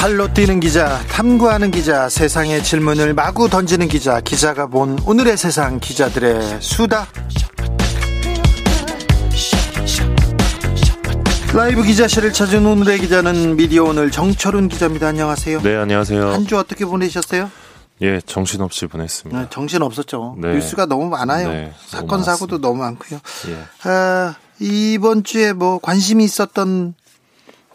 발로 뛰는 기자, 탐구하는 기자, 세상의 질문을 마구 던지는 기자, 기자가 본 오늘의 세상 기자들의 수다. 라이브 기자실을 찾은 오늘의 기자는 미디어 오늘 정철훈 기자입니다. 안녕하세요. 네, 안녕하세요. 한 주 어떻게 보내셨어요? 예, 정신없이 보냈습니다. 네, 정신 없었죠. 네. 뉴스가 너무 많아요. 네, 사건 너무 사고도 너무 많고요. 예. 아, 이번 주에 뭐 관심이 있었던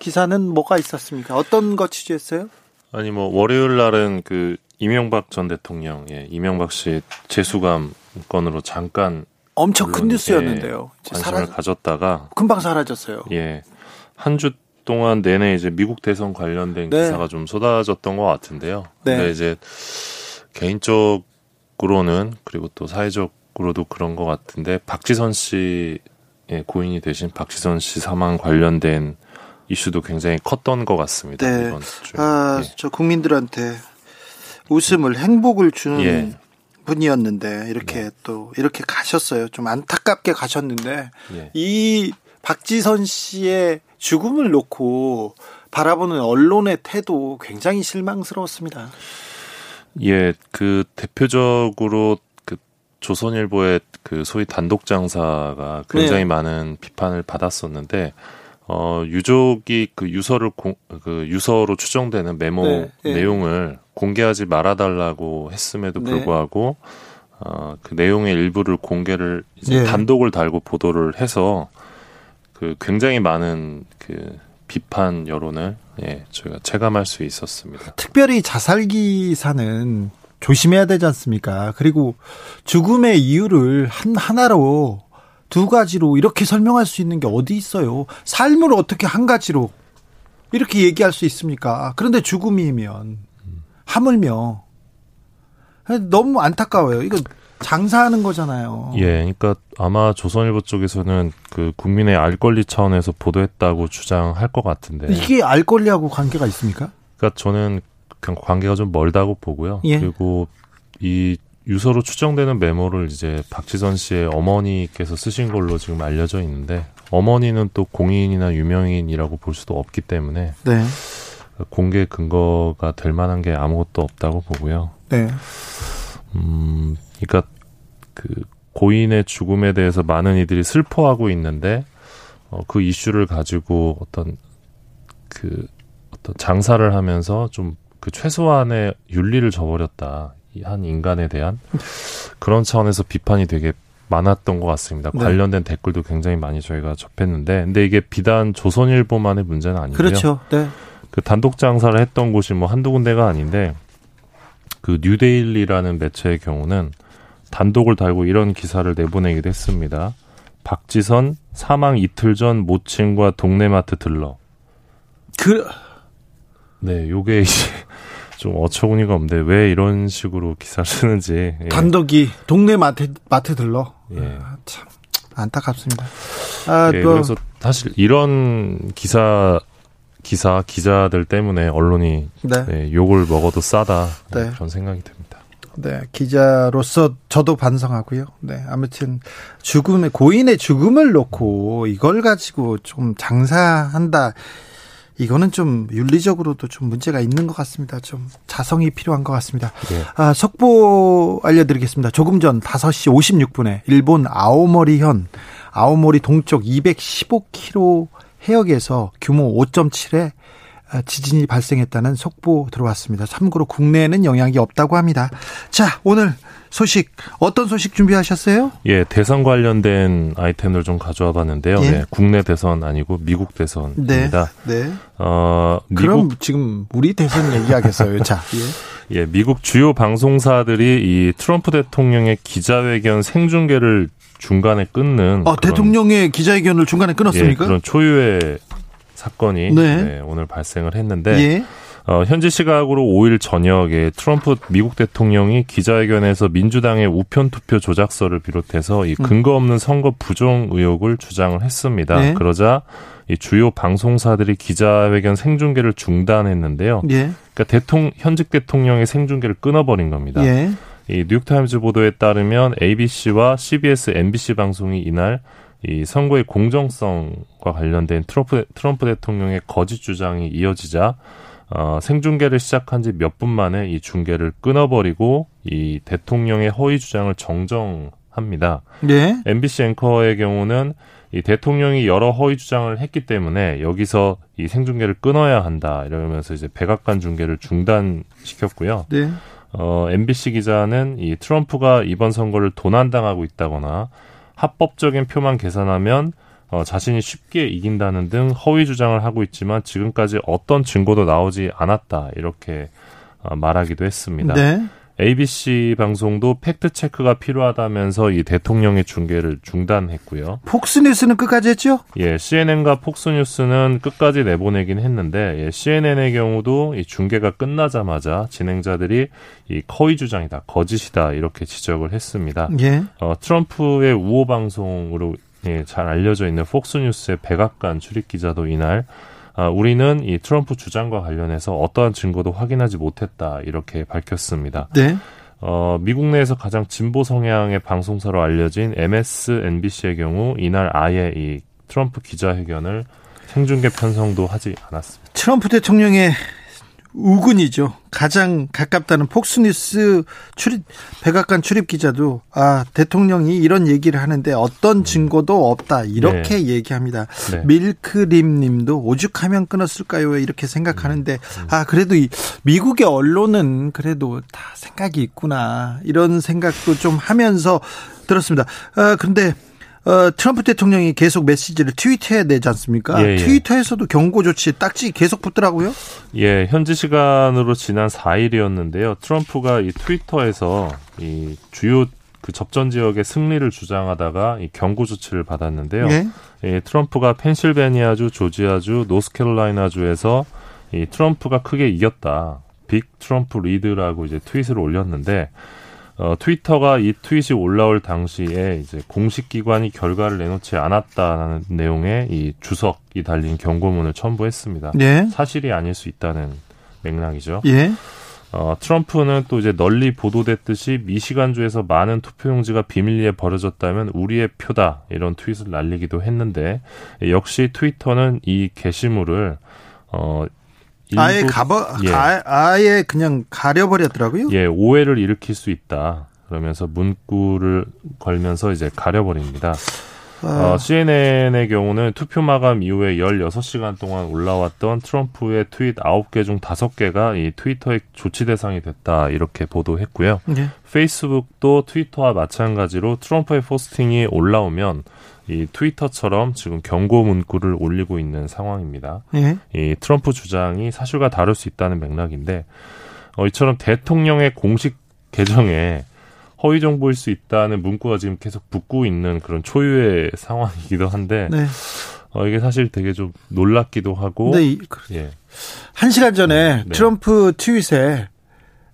기사는 뭐가 있었습니까? 어떤 거 취재했어요? 아니 뭐 월요일 날은 그 이명박 전 대통령, 예, 이명박 씨 재수감 건으로 잠깐 엄청 큰 뉴스였는데요. 이제 관심을 사라, 가졌다가 금방 사라졌어요. 예. 한 주 동안 내내 이제 미국 대선 관련된 네. 기사가 좀 쏟아졌던 것 같은데요. 네. 근데 이제 개인적으로는 그리고 또 사회적으로도 그런 것 같은데 박지선 씨의 고인이 되신 박지선 씨 사망 관련된 이슈도 굉장히 컸던 것 같습니다. 네. 이번 주. 아, 예. 저 국민들한테 웃음을 행복을 주는 예. 분이었는데 이렇게 또 이렇게 가셨어요. 좀 안타깝게 가셨는데 예. 이 박지선 씨의 죽음을 놓고 바라보는 언론의 태도 굉장히 실망스러웠습니다. 예, 그 대표적으로 그 조선일보의 그 소위 단독 장사가 굉장히 네. 많은 비판을 받았었는데 어 유족이 그 유서를 공, 그 유서로 추정되는 메모 네, 네. 내용을 공개하지 말아달라고 했음에도 네. 불구하고 어그 내용의 일부를 공개를 이제 예. 단독을 달고 보도를 해서 그 굉장히 많은 그 비판 여론을 예 저희가 체감할 수 있었습니다. 특별히 자살 기사는 조심해야 되지 않습니까? 그리고 죽음의 이유를 한 하나로 두 가지로 이렇게 설명할 수 있는 게 어디 있어요? 삶을 어떻게 한 가지로 이렇게 얘기할 수 있습니까? 그런데 죽음이면 하물며 너무 안타까워요. 이거 장사하는 거잖아요. 예, 그러니까 아마 조선일보 쪽에서는 그 국민의 알 권리 차원에서 보도했다고 주장할 것 같은데. 이게 알 권리하고 관계가 있습니까? 그러니까 저는 그냥 관계가 좀 멀다고 보고요. 예. 그리고 이 유서로 추정되는 메모를 이제 박지선 씨의 어머니께서 쓰신 걸로 지금 알려져 있는데 어머니는 또 공인이나 유명인이라고 볼 수도 없기 때문에 네. 공개 근거가 될 만한 게 아무것도 없다고 보고요. 네. 음, 그러니까 그 고인의 죽음에 대해서 많은 이들이 슬퍼하고 있는데 어, 그 이슈를 가지고 어떤 그 어떤 장사를 하면서 좀 그 최소한의 윤리를 저버렸다 이 한 인간에 대한 그런 차원에서 비판이 되게 많았던 것 같습니다. 네. 관련된 댓글도 굉장히 많이 저희가 접했는데, 근데 이게 비단 조선일보만의 문제는 아니고요. 그렇죠. 네. 그 단독 장사를 했던 곳이 뭐 한두 군데가 아닌데 그 뉴데일리라는 매체의 경우는 단독을 달고 이런 기사를 내보내기도 했습니다. 박지선 사망 이틀 전 모친과 동네마트 들러. 그 네, 요게 이제 좀 어처구니가 없는데 왜 이런 식으로 기사를 쓰는지. 예. 단독이 동네 마트 마트 들러. 예. 아, 참 안타깝습니다. 아, 예, 또 그래서 사실 이런 기사 기사 기자들 때문에 언론이 네. 네, 욕을 먹어도 싸다 네. 그런 생각이 듭니다. 네, 기자로서 저도 반성하고요. 네, 아무튼 죽음의 고인의 죽음을 놓고 이걸 가지고 좀 장사한다. 이거는 좀 윤리적으로도 좀 문제가 있는 것 같습니다. 좀 자성이 필요한 것 같습니다. 예. 아, 속보 알려드리겠습니다. 조금 전 5시 56분에 일본 아오모리현 아오모리 동쪽 215km 해역에서 규모 5.7의 아, 지진이 발생했다는 속보 들어왔습니다. 참고로 국내에는 영향이 없다고 합니다. 자, 오늘 소식 어떤 소식 준비하셨어요? 예, 대선 관련된 아이템을 좀 가져와 봤는데요. 예. 네, 국내 대선 아니고 미국 네. 대선입니다. 네. 어, 그럼 미국 지금 우리 대선 얘기하겠어요. 자, 예. 예, 미국 주요 방송사들이 이 트럼프 대통령의 기자회견 생중계를 중간에 끊는 어, 그런, 대통령의 기자회견을 중간에 예, 끊었습니까? 그런 초유의 사건이 네. 네, 오늘 발생을 했는데 예. 어, 현지 시각으로 5일 저녁에 트럼프 미국 대통령이 기자회견에서 민주당의 우편 투표 조작설을 비롯해서 이 음. 근거 없는 선거 부정 의혹을 주장을 했습니다. 네. 그러자 이 주요 방송사들이 기자회견 생중계를 중단했는데요. 예. 그러니까 대통령 현직 대통령의 생중계를 끊어버린 겁니다. 예. 이 뉴욕타임즈 보도에 따르면 ABC와 CBS, MBC 방송이 이날 이 선거의 공정성과 관련된 트럼프, 트럼프 대통령의 거짓 주장이 이어지자 어, 생중계를 시작한 지 몇 분 만에 이 중계를 끊어버리고 이 대통령의 허위 주장을 정정합니다. 네. MBC 앵커의 경우는 이 대통령이 여러 허위 주장을 했기 때문에 여기서 이 생중계를 끊어야 한다 이러면서 이제 백악관 중계를 중단시켰고요. 네. 어, MBC 기자는 이 트럼프가 이번 선거를 도난당하고 있다거나 합법적인 표만 계산하면 어, 자신이 쉽게 이긴다는 등 허위 주장을 하고 있지만 지금까지 어떤 증거도 나오지 않았다 이렇게 어, 말하기도 했습니다. 네. ABC 방송도 팩트 체크가 필요하다면서 이 대통령의 중계를 중단했고요. 폭스뉴스는 끝까지 했죠? 예, CNN과 폭스뉴스는 끝까지 내보내긴 했는데 예, CNN의 경우도 이 중계가 끝나자마자 진행자들이 이 커이 주장이다, 거짓이다 이렇게 지적을 했습니다. 예. 어, 트럼프의 우호 방송으로 예, 잘 알려져 있는 폭스뉴스의 백악관 출입 기자도 이날 아, 우리는 이 트럼프 주장과 관련해서 어떠한 증거도 확인하지 못했다 이렇게 밝혔습니다. 네. 어, 미국 내에서 가장 진보 성향의 방송사로 알려진 MSNBC의 경우 이날 아예 이 트럼프 기자회견을 생중계 편성도 하지 않았습니다. 트럼프 대통령의 우군이죠. 가장 가깝다는 폭스뉴스 출입 백악관 출입 기자도 아 대통령이 이런 얘기를 하는데 어떤 음. 증거도 없다 이렇게 네. 얘기합니다. 네. 밀크림 님도 오죽하면 끊었을까요? 이렇게 생각하는데 음. 음. 아 그래도 이 미국의 언론은 그래도 다 생각이 있구나 이런 생각도 좀 하면서 들었습니다. 아 그런데 어, 트럼프 대통령이 계속 메시지를 트위터에 내지 않습니까? 예, 예. 트위터에서도 경고 조치 딱지 계속 붙더라고요. 예, 현지 시간으로 지난 4일이었는데요. 트럼프가 이 트위터에서 이 주요 그 접전 지역의 승리를 주장하다가 이 경고 조치를 받았는데요. 예? 예, 트럼프가 펜실베니아주, 조지아주, 노스캐롤라이나주에서 이 트럼프가 크게 이겼다. 빅 트럼프 리드라고 이제 트윗을 올렸는데 어, 트위터가 이 트윗이 올라올 당시에 이제 공식 기관이 결과를 내놓지 않았다는 내용의 이 주석이 달린 경고문을 첨부했습니다. 예. 사실이 아닐 수 있다는 맥락이죠. 예. 어, 트럼프는 또 이제 널리 보도됐듯이 미시간주에서 많은 투표용지가 비밀리에 버려졌다면 우리의 표다 이런 트윗을 날리기도 했는데 역시 트위터는 이 게시물을 어 아예 가버 예. 아 예 그냥 가려버렸더라고요. 예, 오해를 일으킬 수 있다. 그러면서 문구를 걸면서 이제 가려버립니다. 아. 어, CNN의 경우는 투표 마감 이후에 16시간 동안 올라왔던 트럼프의 트윗 9개 중 5개가 이 트위터의 조치 대상이 됐다. 이렇게 보도했고요. 네. 페이스북도 트위터와 마찬가지로 트럼프의 포스팅이 올라오면 이 트위터처럼 지금 경고 문구를 올리고 있는 상황입니다. 예. 이 트럼프 주장이 사실과 다를 수 있다는 맥락인데 어, 이처럼 대통령의 공식 계정에 허위 정보일 수 있다는 문구가 지금 계속 붙고 있는 그런 초유의 상황이기도 한데 네. 어, 이게 사실 되게 좀 놀랍기도 하고 네, 이, 예. 한 시간 전에 네. 트럼프 트윗에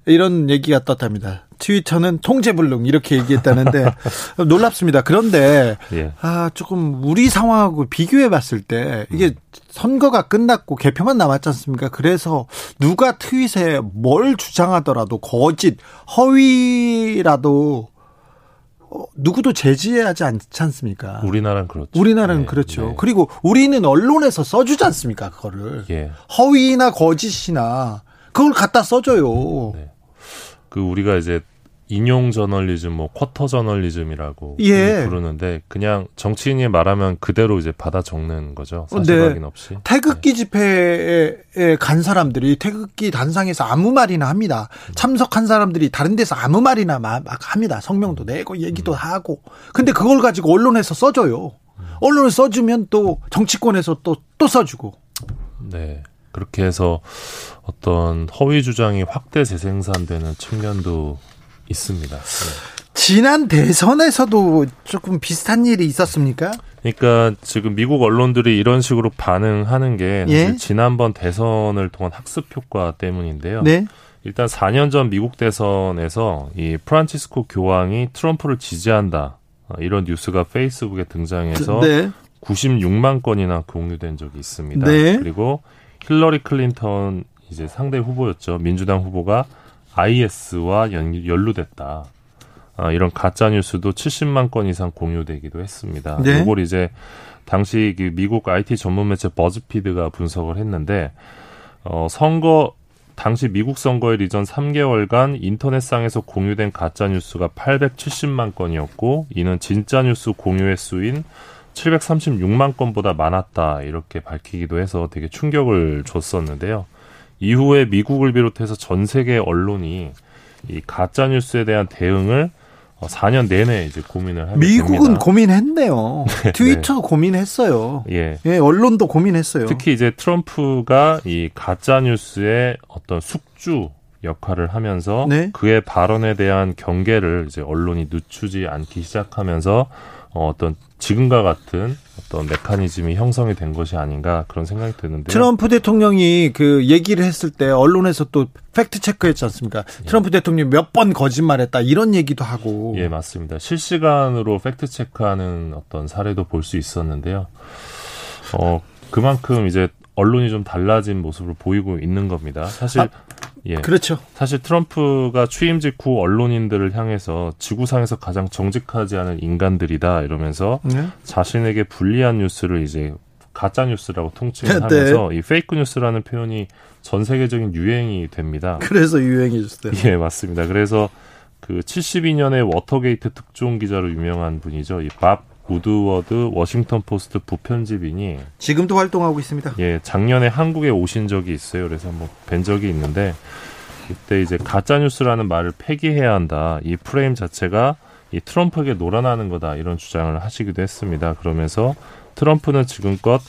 이런 얘기가 떴답니다. 트위터는 통제불능 이렇게 얘기했다는데 놀랍습니다. 그런데 예. 아 조금 우리 상황하고 비교해 봤을 때 이게 음. 선거가 끝났고 개표만 남았지 않습니까? 그래서 누가 트윗에 뭘 주장하더라도 거짓, 허위라도 어, 누구도 제지하지 않지 않습니까? 우리나라는 그렇죠. 우리나라는 네, 그렇죠. 네. 그리고 우리는 언론에서 써주지 않습니까? 그거를 예. 허위나 거짓이나 그걸 갖다 써줘요. 네. 그 우리가 이제 인용 저널리즘, 뭐 쿼터 저널리즘이라고 예. 부르는데 그냥 정치인이 말하면 그대로 이제 받아 적는 거죠. 사실 네. 확인 없이. 태극기 네. 집회에 간 사람들이 태극기 단상에서 아무 말이나 합니다. 음. 참석한 사람들이 다른 데서 아무 말이나 막 합니다. 성명도 내고 얘기도 음. 하고. 근데 그걸 가지고 언론에서 써줘요. 음. 언론에 써주면 또 정치권에서 또 또 써주고. 네. 그렇게 해서 어떤 허위 주장이 확대 재생산되는 측면도 있습니다. 네. 지난 대선에서도 조금 비슷한 일이 있었습니까? 그러니까 지금 미국 언론들이 이런 식으로 반응하는 게 예? 지난번 대선을 통한 학습 효과 때문인데요. 네. 일단 4년 전 미국 대선에서 이 프란치스코 교황이 트럼프를 지지한다. 어, 이런 뉴스가 페이스북에 등장해서 네. 96만 건이나 공유된 적이 있습니다. 네. 그리고 힐러리 클린턴 이제 상대 후보였죠. 민주당 후보가 IS와 연루됐다. 아, 이런 가짜 뉴스도 70만 건 이상 공유되기도 했습니다. 네. 이걸 이제 당시 그 미국 IT 전문 매체 버즈피드가 분석을 했는데 어, 선거 당시 미국 선거일 이전 3개월간 인터넷상에서 공유된 가짜 뉴스가 870만 건이었고 이는 진짜 뉴스 공유 횟수인 736만 건보다 많았다 이렇게 밝히기도 해서 되게 충격을 줬었는데요. 이후에 미국을 비롯해서 전 세계 언론이 이 가짜 뉴스에 대한 대응을 4년 내내 이제 고민을 하게 미국은 됩니다. 고민했네요. 트위터 고민했어요. 예. 예, 언론도 고민했어요. 특히 이제 트럼프가 이 가짜 뉴스의 어떤 숙주 역할을 하면서 네. 그의 발언에 대한 경계를 이제 언론이 늦추지 않기 시작하면서 어, 어떤 지금과 같은 어떤 메커니즘이 형성이 된 것이 아닌가 그런 생각이 드는데요. 트럼프 대통령이 그 얘기를 했을 때 언론에서 또 팩트 체크했지 않습니까? 트럼프 대통령이 몇번 거짓말했다 이런 얘기도 하고. 예, 맞습니다. 실시간으로 팩트 체크하는 어떤 사례도 볼 수 있었는데요. 어, 그만큼 이제 언론이 좀 달라진 모습을 보이고 있는 겁니다. 사실 아, 예. 그렇죠. 사실 트럼프가 취임 직후 언론인들을 향해서 지구상에서 가장 정직하지 않은 인간들이다 이러면서 네. 자신에게 불리한 뉴스를 이제 가짜 뉴스라고 통칭을 네. 하면서 이 fake news라는 표현이 전 세계적인 유행이 됩니다. 그래서 유행해졌어요. 예, 맞습니다. 그래서 그 72년에 워터게이트 특종 기자로 유명한 분이죠. 이 밥 우드워드 워싱턴 포스트 부편집인이 지금도 활동하고 있습니다. 예, 작년에 한국에 오신 적이 있어요. 그래서 한번 뵌 적이 있는데 이때 이제 가짜 뉴스라는 말을 폐기해야 한다. 이 프레임 자체가 이 트럼프에게 놀아나는 거다. 이런 주장을 하시기도 했습니다. 그러면서 트럼프는 지금껏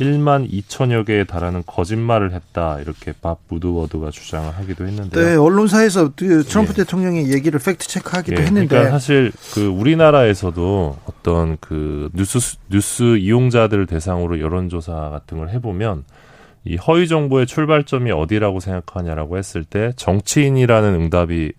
1만 2천여 개에 달하는 거짓말을 했다. 이렇게 밥 우드워드가 주장을 하기도 했는데요. 네, 언론사에서 그 트럼프 예. 대통령의 얘기를 팩트 체크하기도 예, 했는데 그러니까 사실 그 우리나라에서도 어떤 그 뉴스 뉴스 이용자들 대상으로 여론조사 같은 걸 해보면 이 허위 정보의 출발점이 어디라고 생각하냐라고 했을 때 정치인이라는 응답이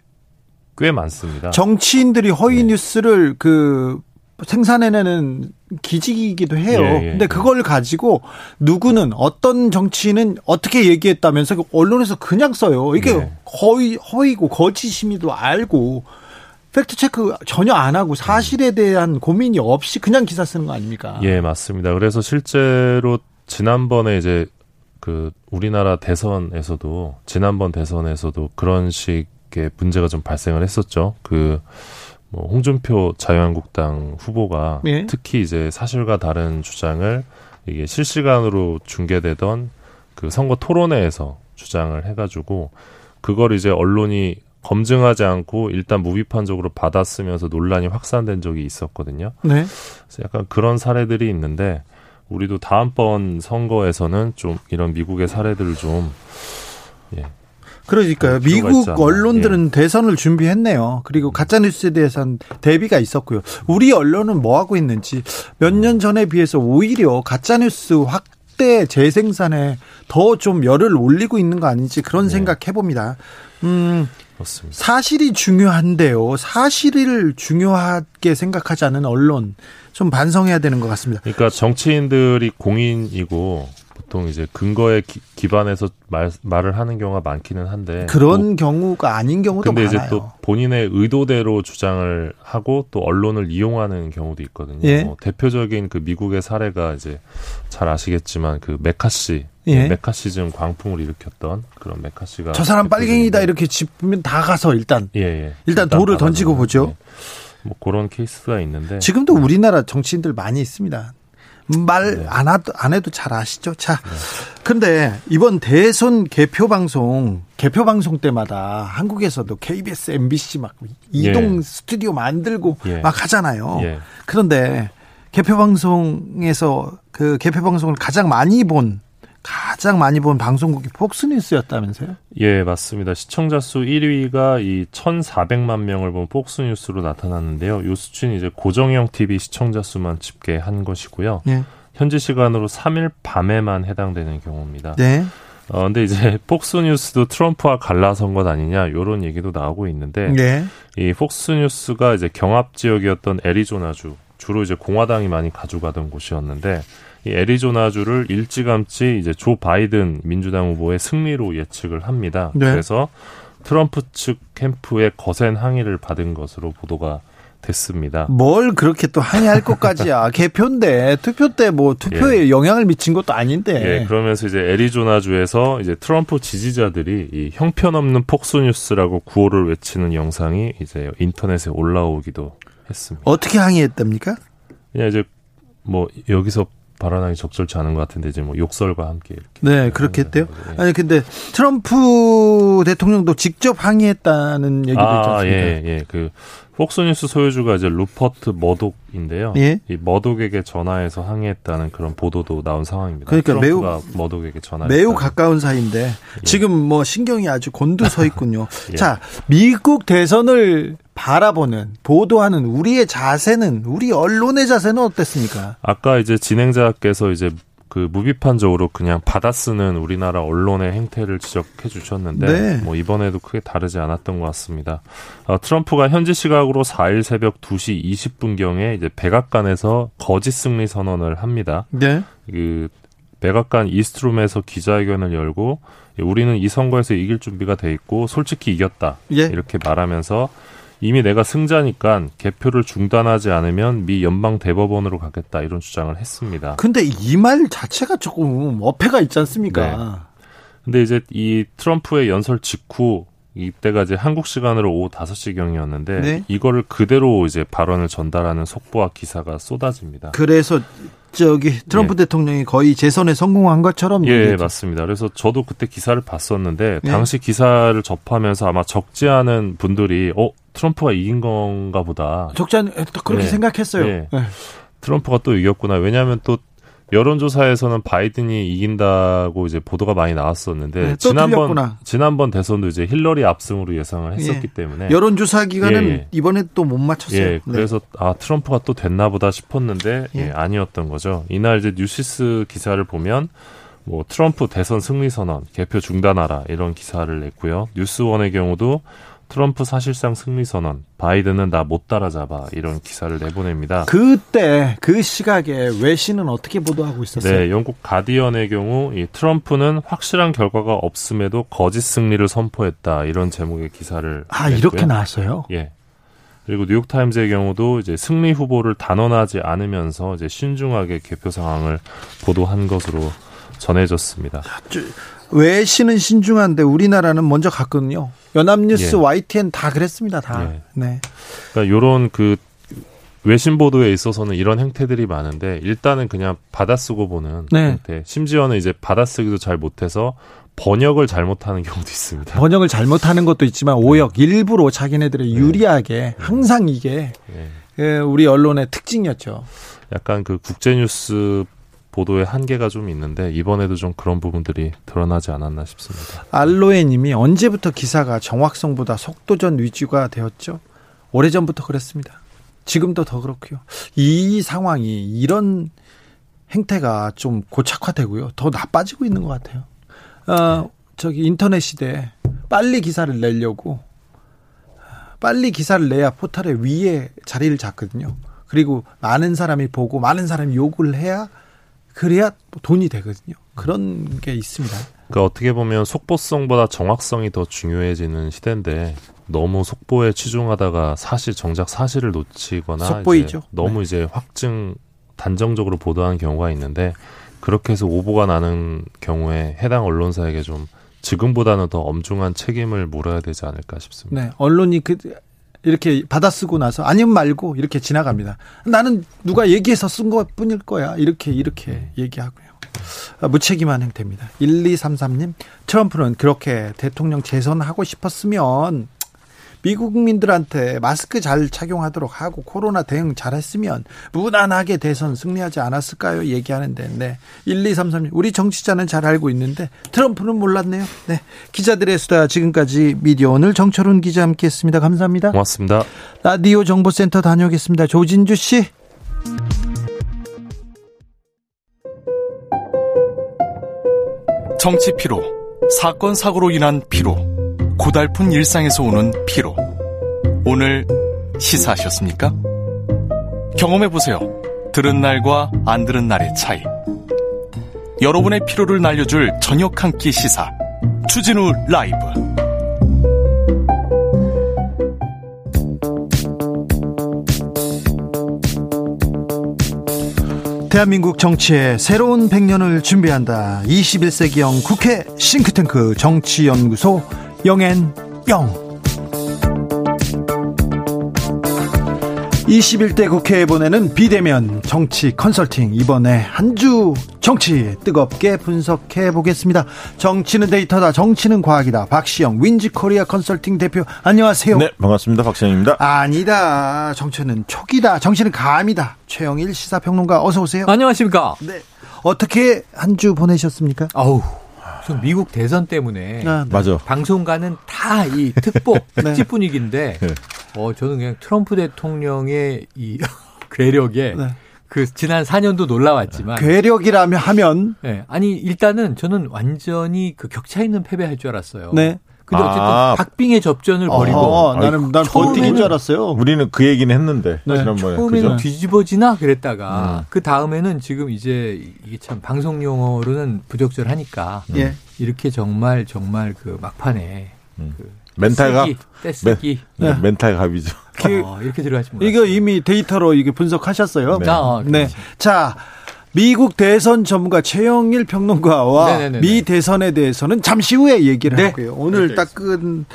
꽤 많습니다. 정치인들이 허위 네. 뉴스를 그 생산해내는 기직이기도 해요. 예, 예, 근데 예. 그걸 가지고 누구는 어떤 정치인은 어떻게 얘기했다면서 그 언론에서 그냥 써요. 이게 네. 허위 허위고 거짓임이도 알고 팩트 체크 전혀 안 하고 사실에 대한 고민이 없이 그냥 기사 쓰는 거 아닙니까? 예, 맞습니다. 그래서 실제로 지난번에 이제 그 우리나라 대선에서도 지난번 대선에서도 그런 식의 문제가 좀 발생을 했었죠. 그 뭐 홍준표 자유한국당 후보가 예. 특히 이제 사실과 다른 주장을 이게 실시간으로 중계되던 그 선거 토론회에서 주장을 해가지고 그걸 이제 언론이 검증하지 않고 일단 무비판적으로 받아쓰면서 논란이 확산된 적이 있었거든요. 네. 그래서 약간 그런 사례들이 있는데 우리도 다음번 선거에서는 좀 이런 미국의 사례들을 좀 예, 그러니까요. 미국. 언론들은 대선을 준비했네요. 그리고 가짜뉴스에 대해서는 대비가 있었고요. 우리 언론은 뭐 하고 있는지 몇 년 전에 비해서 오히려 가짜뉴스 확대 재생산에 더 좀 열을 올리고 있는 거 아닌지 그런 네. 생각 해봅니다. 음, 그렇습니다. 사실이 중요한데요. 사실을 중요하게 생각하지 않은 언론 좀 반성해야 되는 것 같습니다. 그러니까 정치인들이 공인이고 보통 이제 근거에 기, 기반해서 말, 말을 하는 경우가 많기는 한데 그런 경우가 아닌 또, 경우도 근데 많아요. 이제 또 본인의 의도대로 주장을 하고 또 언론을 이용하는 경우도 있거든요. 예. 뭐 대표적인 그 미국의 사례가 이제 잘 아시겠지만 그 메카시 예. 메카시즘 광풍을 일으켰던 그런 메카시가 저 사람 빨갱이다 이렇게 짚으면 다 가서 일단 예, 예. 일단 돌을 받아서, 던지고 보죠. 예. 뭐 그런 케이스가 있는데 지금도 우리나라 정치인들 많이 있습니다. 말 네. 안 해도 안 해도 잘 아시죠? 자, 근데 이번 대선 개표 방송 개표 방송 때마다 한국에서도 KBS, MBC 막 이동 예. 스튜디오 만들고 예. 막 하잖아요. 예. 그런데 개표 방송에서 그 개표 방송을 가장 많이 본 가장 많이 본 방송국이 폭스뉴스였다면서요? 예, 맞습니다. 시청자 수 1위가 이 1,400만 명을 본 폭스뉴스로 나타났는데요. 이 수치는 이제 고정형 TV 시청자 수만 집계한 것이고요. 예. 현지 시간으로 3일 밤에만 해당되는 경우입니다. 네. 어, 근데 이제 폭스뉴스도 트럼프와 갈라선 것 아니냐, 요런 얘기도 나오고 있는데, 네. 이 폭스뉴스가 이제 경합 지역이었던 애리조나주, 주로 이제 공화당이 많이 가져가던 곳이었는데, 이 애리조나주를 일찌감치 이제 조 바이든 민주당 후보의 승리로 예측을 합니다. 네. 그래서 트럼프 측 캠프의 거센 항의를 받은 것으로 보도가 됐습니다. 뭘 그렇게 또 항의할 것까지야. 개표인데 투표 때 뭐 투표에 예. 영향을 미친 것도 아닌데. 예, 그러면서 이제 애리조나주에서 이제 트럼프 지지자들이 이 형편없는 폭스뉴스라고 구호를 외치는 영상이 이제 인터넷에 올라오기도 했습니다. 어떻게 항의했답니까? 그냥 이제 뭐 여기서 발언하기 적절치 않은 것 같은데 이제 뭐 욕설과 함께 이렇게 네 그렇게 했대요. 예. 아니 근데 트럼프 대통령도 직접 항의했다는 얘기도 아, 있지 않습니까? 예, 예. 그 폭스뉴스 소유주가 이제 루퍼트 머독인데요. 예? 이 머독에게 전화해서 항의했다는 그런 보도도 나온 상황입니다. 그러니까 매우 머독에게 전화 매우 가까운 사이인데 예. 지금 뭐 신경이 아주 곤두서 있군요. 예. 자, 미국 대선을 바라보는 보도하는 우리의 자세는 우리 언론의 자세는 어땠습니까? 아까 이제 진행자께서 이제 그 무비판적으로 그냥 받아쓰는 우리나라 언론의 행태를 지적해 주셨는데 네. 뭐 이번에도 크게 다르지 않았던 것 같습니다. 어, 트럼프가 현지 시각으로 4일 새벽 2시 20분경에 이제 백악관에서 거짓 승리 선언을 합니다. 네. 그 백악관 이스트룸에서 기자회견을 열고 우리는 이 선거에서 이길 준비가 돼 있고 솔직히 이겼다 예. 이렇게 말하면서 이미 내가 승자니까 개표를 중단하지 않으면 미 연방 대법원으로 가겠다 이런 주장을 했습니다. 근데 이 말 자체가 조금 어폐가 있지 않습니까? 네. 근데 이제 이 트럼프의 연설 직후 이때가 이제 한국 시간으로 오후 5시경이었는데 네? 이거를 그대로 이제 발언을 전달하는 속보와 기사가 쏟아집니다. 그래서 저기 트럼프 예. 대통령이 거의 재선에 성공한 것처럼 예 얘기했죠. 맞습니다. 그래서 저도 그때 기사를 봤었는데 예. 당시 기사를 접하면서 아마 적지 않은 분들이 어 트럼프가 이긴 건가 보다. 적지 않 그렇게 예. 생각했어요. 예. 예. 트럼프가 또 이겼구나. 왜냐하면 또 여론조사에서는 바이든이 이긴다고 이제 보도가 많이 나왔었는데 네, 지난번 틀렸구나. 지난번 대선도 이제 힐러리 압승으로 예상을 했었기 예. 때문에 여론조사 기관은 예, 예. 이번에 또 못 맞췄어요. 예, 네. 그래서 아 트럼프가 또 됐나보다 싶었는데 예. 예. 아니었던 거죠. 이날 이제 뉴시스 기사를 보면 뭐 트럼프 대선 승리 선언 개표 중단하라 이런 기사를 냈고요. 뉴스원의 경우도 트럼프 사실상 승리 선언, 바이든은 나 못 따라잡아 이런 기사를 내보냅니다. 그때 그 시각에 외신은 어떻게 보도하고 있었어요? 네, 영국 가디언의 경우 이 트럼프는 확실한 결과가 없음에도 거짓 승리를 선포했다 이런 제목의 기사를 아 냈고요. 이렇게 나왔어요? 예. 그리고 뉴욕 타임즈의 경우도 이제 승리 후보를 단언하지 않으면서 이제 신중하게 개표 상황을 보도한 것으로 전해졌습니다. 외신은 신중한데 우리나라는 먼저 갔거든요. 연합뉴스, 예. YTN 다 그랬습니다. 다. 예. 네. 그러니까 요런 그 외신 보도에 있어서는 이런 행태들이 많은데 일단은 그냥 받아쓰고 보는 네. 행태. 심지어는 이제 받아쓰기도 잘 못해서 번역을 잘못하는 경우도 있습니다. 번역을 잘못하는 것도 있지만 오역 네. 일부러 자기네들의 네. 유리하게 네. 항상 이게 네. 우리 언론의 특징이었죠. 약간 그 국제뉴스 보도의 한계가 좀 있는데 이번에도 좀 그런 부분들이 드러나지 않았나 싶습니다. 알로에님이 언제부터 기사가 정확성보다 속도전 위주가 되었죠? 오래전부터 그랬습니다. 지금도 더 그렇고요. 이 상황이 이런 행태가 좀 고착화되고요. 더 나빠지고 있는 것 같아요. 어, 네. 저기 인터넷 시대에 빨리 기사를 내려고 빨리 기사를 내야 포털의 위에 자리를 잡거든요. 그리고 많은 사람이 보고 많은 사람이 욕을 해야 그래야 돈이 되거든요. 그런 게 있습니다. 그러니까 어떻게 보면 속보성보다 정확성이 더 중요해지는 시대인데 너무 속보에 치중하다가 사실 정작 사실을 놓치거나 속보이죠. 이제 너무 네. 이제 확증 단정적으로 보도하는 경우가 있는데 그렇게 해서 오보가 나는 경우에 해당 언론사에게 좀 지금보다는 더 엄중한 책임을 물어야 되지 않을까 싶습니다. 네, 언론이 그 이렇게 받아쓰고 나서 아니면 말고 이렇게 지나갑니다. 나는 누가 얘기해서 쓴 것 뿐일 거야. 이렇게 이렇게 네. 얘기하고요. 아, 무책임한 행태입니다. 1233님, 트럼프는 그렇게 대통령 재선하고 싶었으면 미국 국민들한테 마스크 잘 착용하도록 하고 코로나 대응 잘했으면 무난하게 대선 승리하지 않았을까요? 얘기하는데 네. 1233 우리 정치자는 잘 알고 있는데 트럼프는 몰랐네요. 네. 기자들의 수다 지금까지 미디어 오늘 정철훈 기자 함께했습니다. 감사합니다. 고맙습니다. 라디오 정보센터 다녀오겠습니다. 조진주 씨. 정치 피로, 사건 사고로 인한 피로, 고달픈 일상에서 오는 피로. 오늘 시사하셨습니까? 경험해 보세요. 들은 날과 안 들은 날의 차이. 여러분의 피로를 날려줄 저녁 한 끼 시사. 추진우 라이브. 대한민국 정치의 새로운 100년을 준비한다. 21세기형 국회 싱크탱크 정치연구소 영앤 영. 21대 국회에 보내는 비대면 정치 컨설팅 이번에 한 주 정치 뜨겁게 분석해 보겠습니다. 정치는 데이터다. 정치는 과학이다. 박시영 윈지코리아 컨설팅 대표 안녕하세요. 네, 반갑습니다. 박시영입니다. 아니다. 정치는 촉이다. 정치는 감이다. 최영일 시사평론가 어서 오세요. 안녕하십니까? 네. 어떻게 한 주 보내셨습니까? 아우. 좀 미국 대선 때문에 아, 네. 맞아. 방송가는 다 이 특보 네. 특집 분위기인데 네. 어 저는 그냥 트럼프 대통령의 이 괴력에 네. 그 지난 4년도 놀라웠지만 괴력이라면 하면 네. 아니 일단은 저는 완전히 그 격차 있는 패배할 줄 알았어요. 네. 근데 어쨌든 아. 박빙의 접전을 벌이고 어, 나는 난 번뜩인 줄 알았어요. 우리는 그 얘기는 했는데 네. 지난번에 처음에는 그죠? 뒤집어지나 그랬다가 음. 그 다음에는 지금 이제 이게 참 방송 용어로는 부적절하니까 예. 이렇게 정말 정말 그 막판에 음. 그 멘탈가 떼쓰기, 떼쓰기 네, 네. 멘탈 갑이죠. 그- 어, 이렇게 몰랐어요. 이거 이미 데이터로 이게 분석하셨어요. 네. 아, 네. 그렇지. 자, 미국 대선 전문가 최영일 평론가와 네네네네. 미 대선에 대해서는 잠시 후에 얘기를 네. 하고요. 오늘 따끈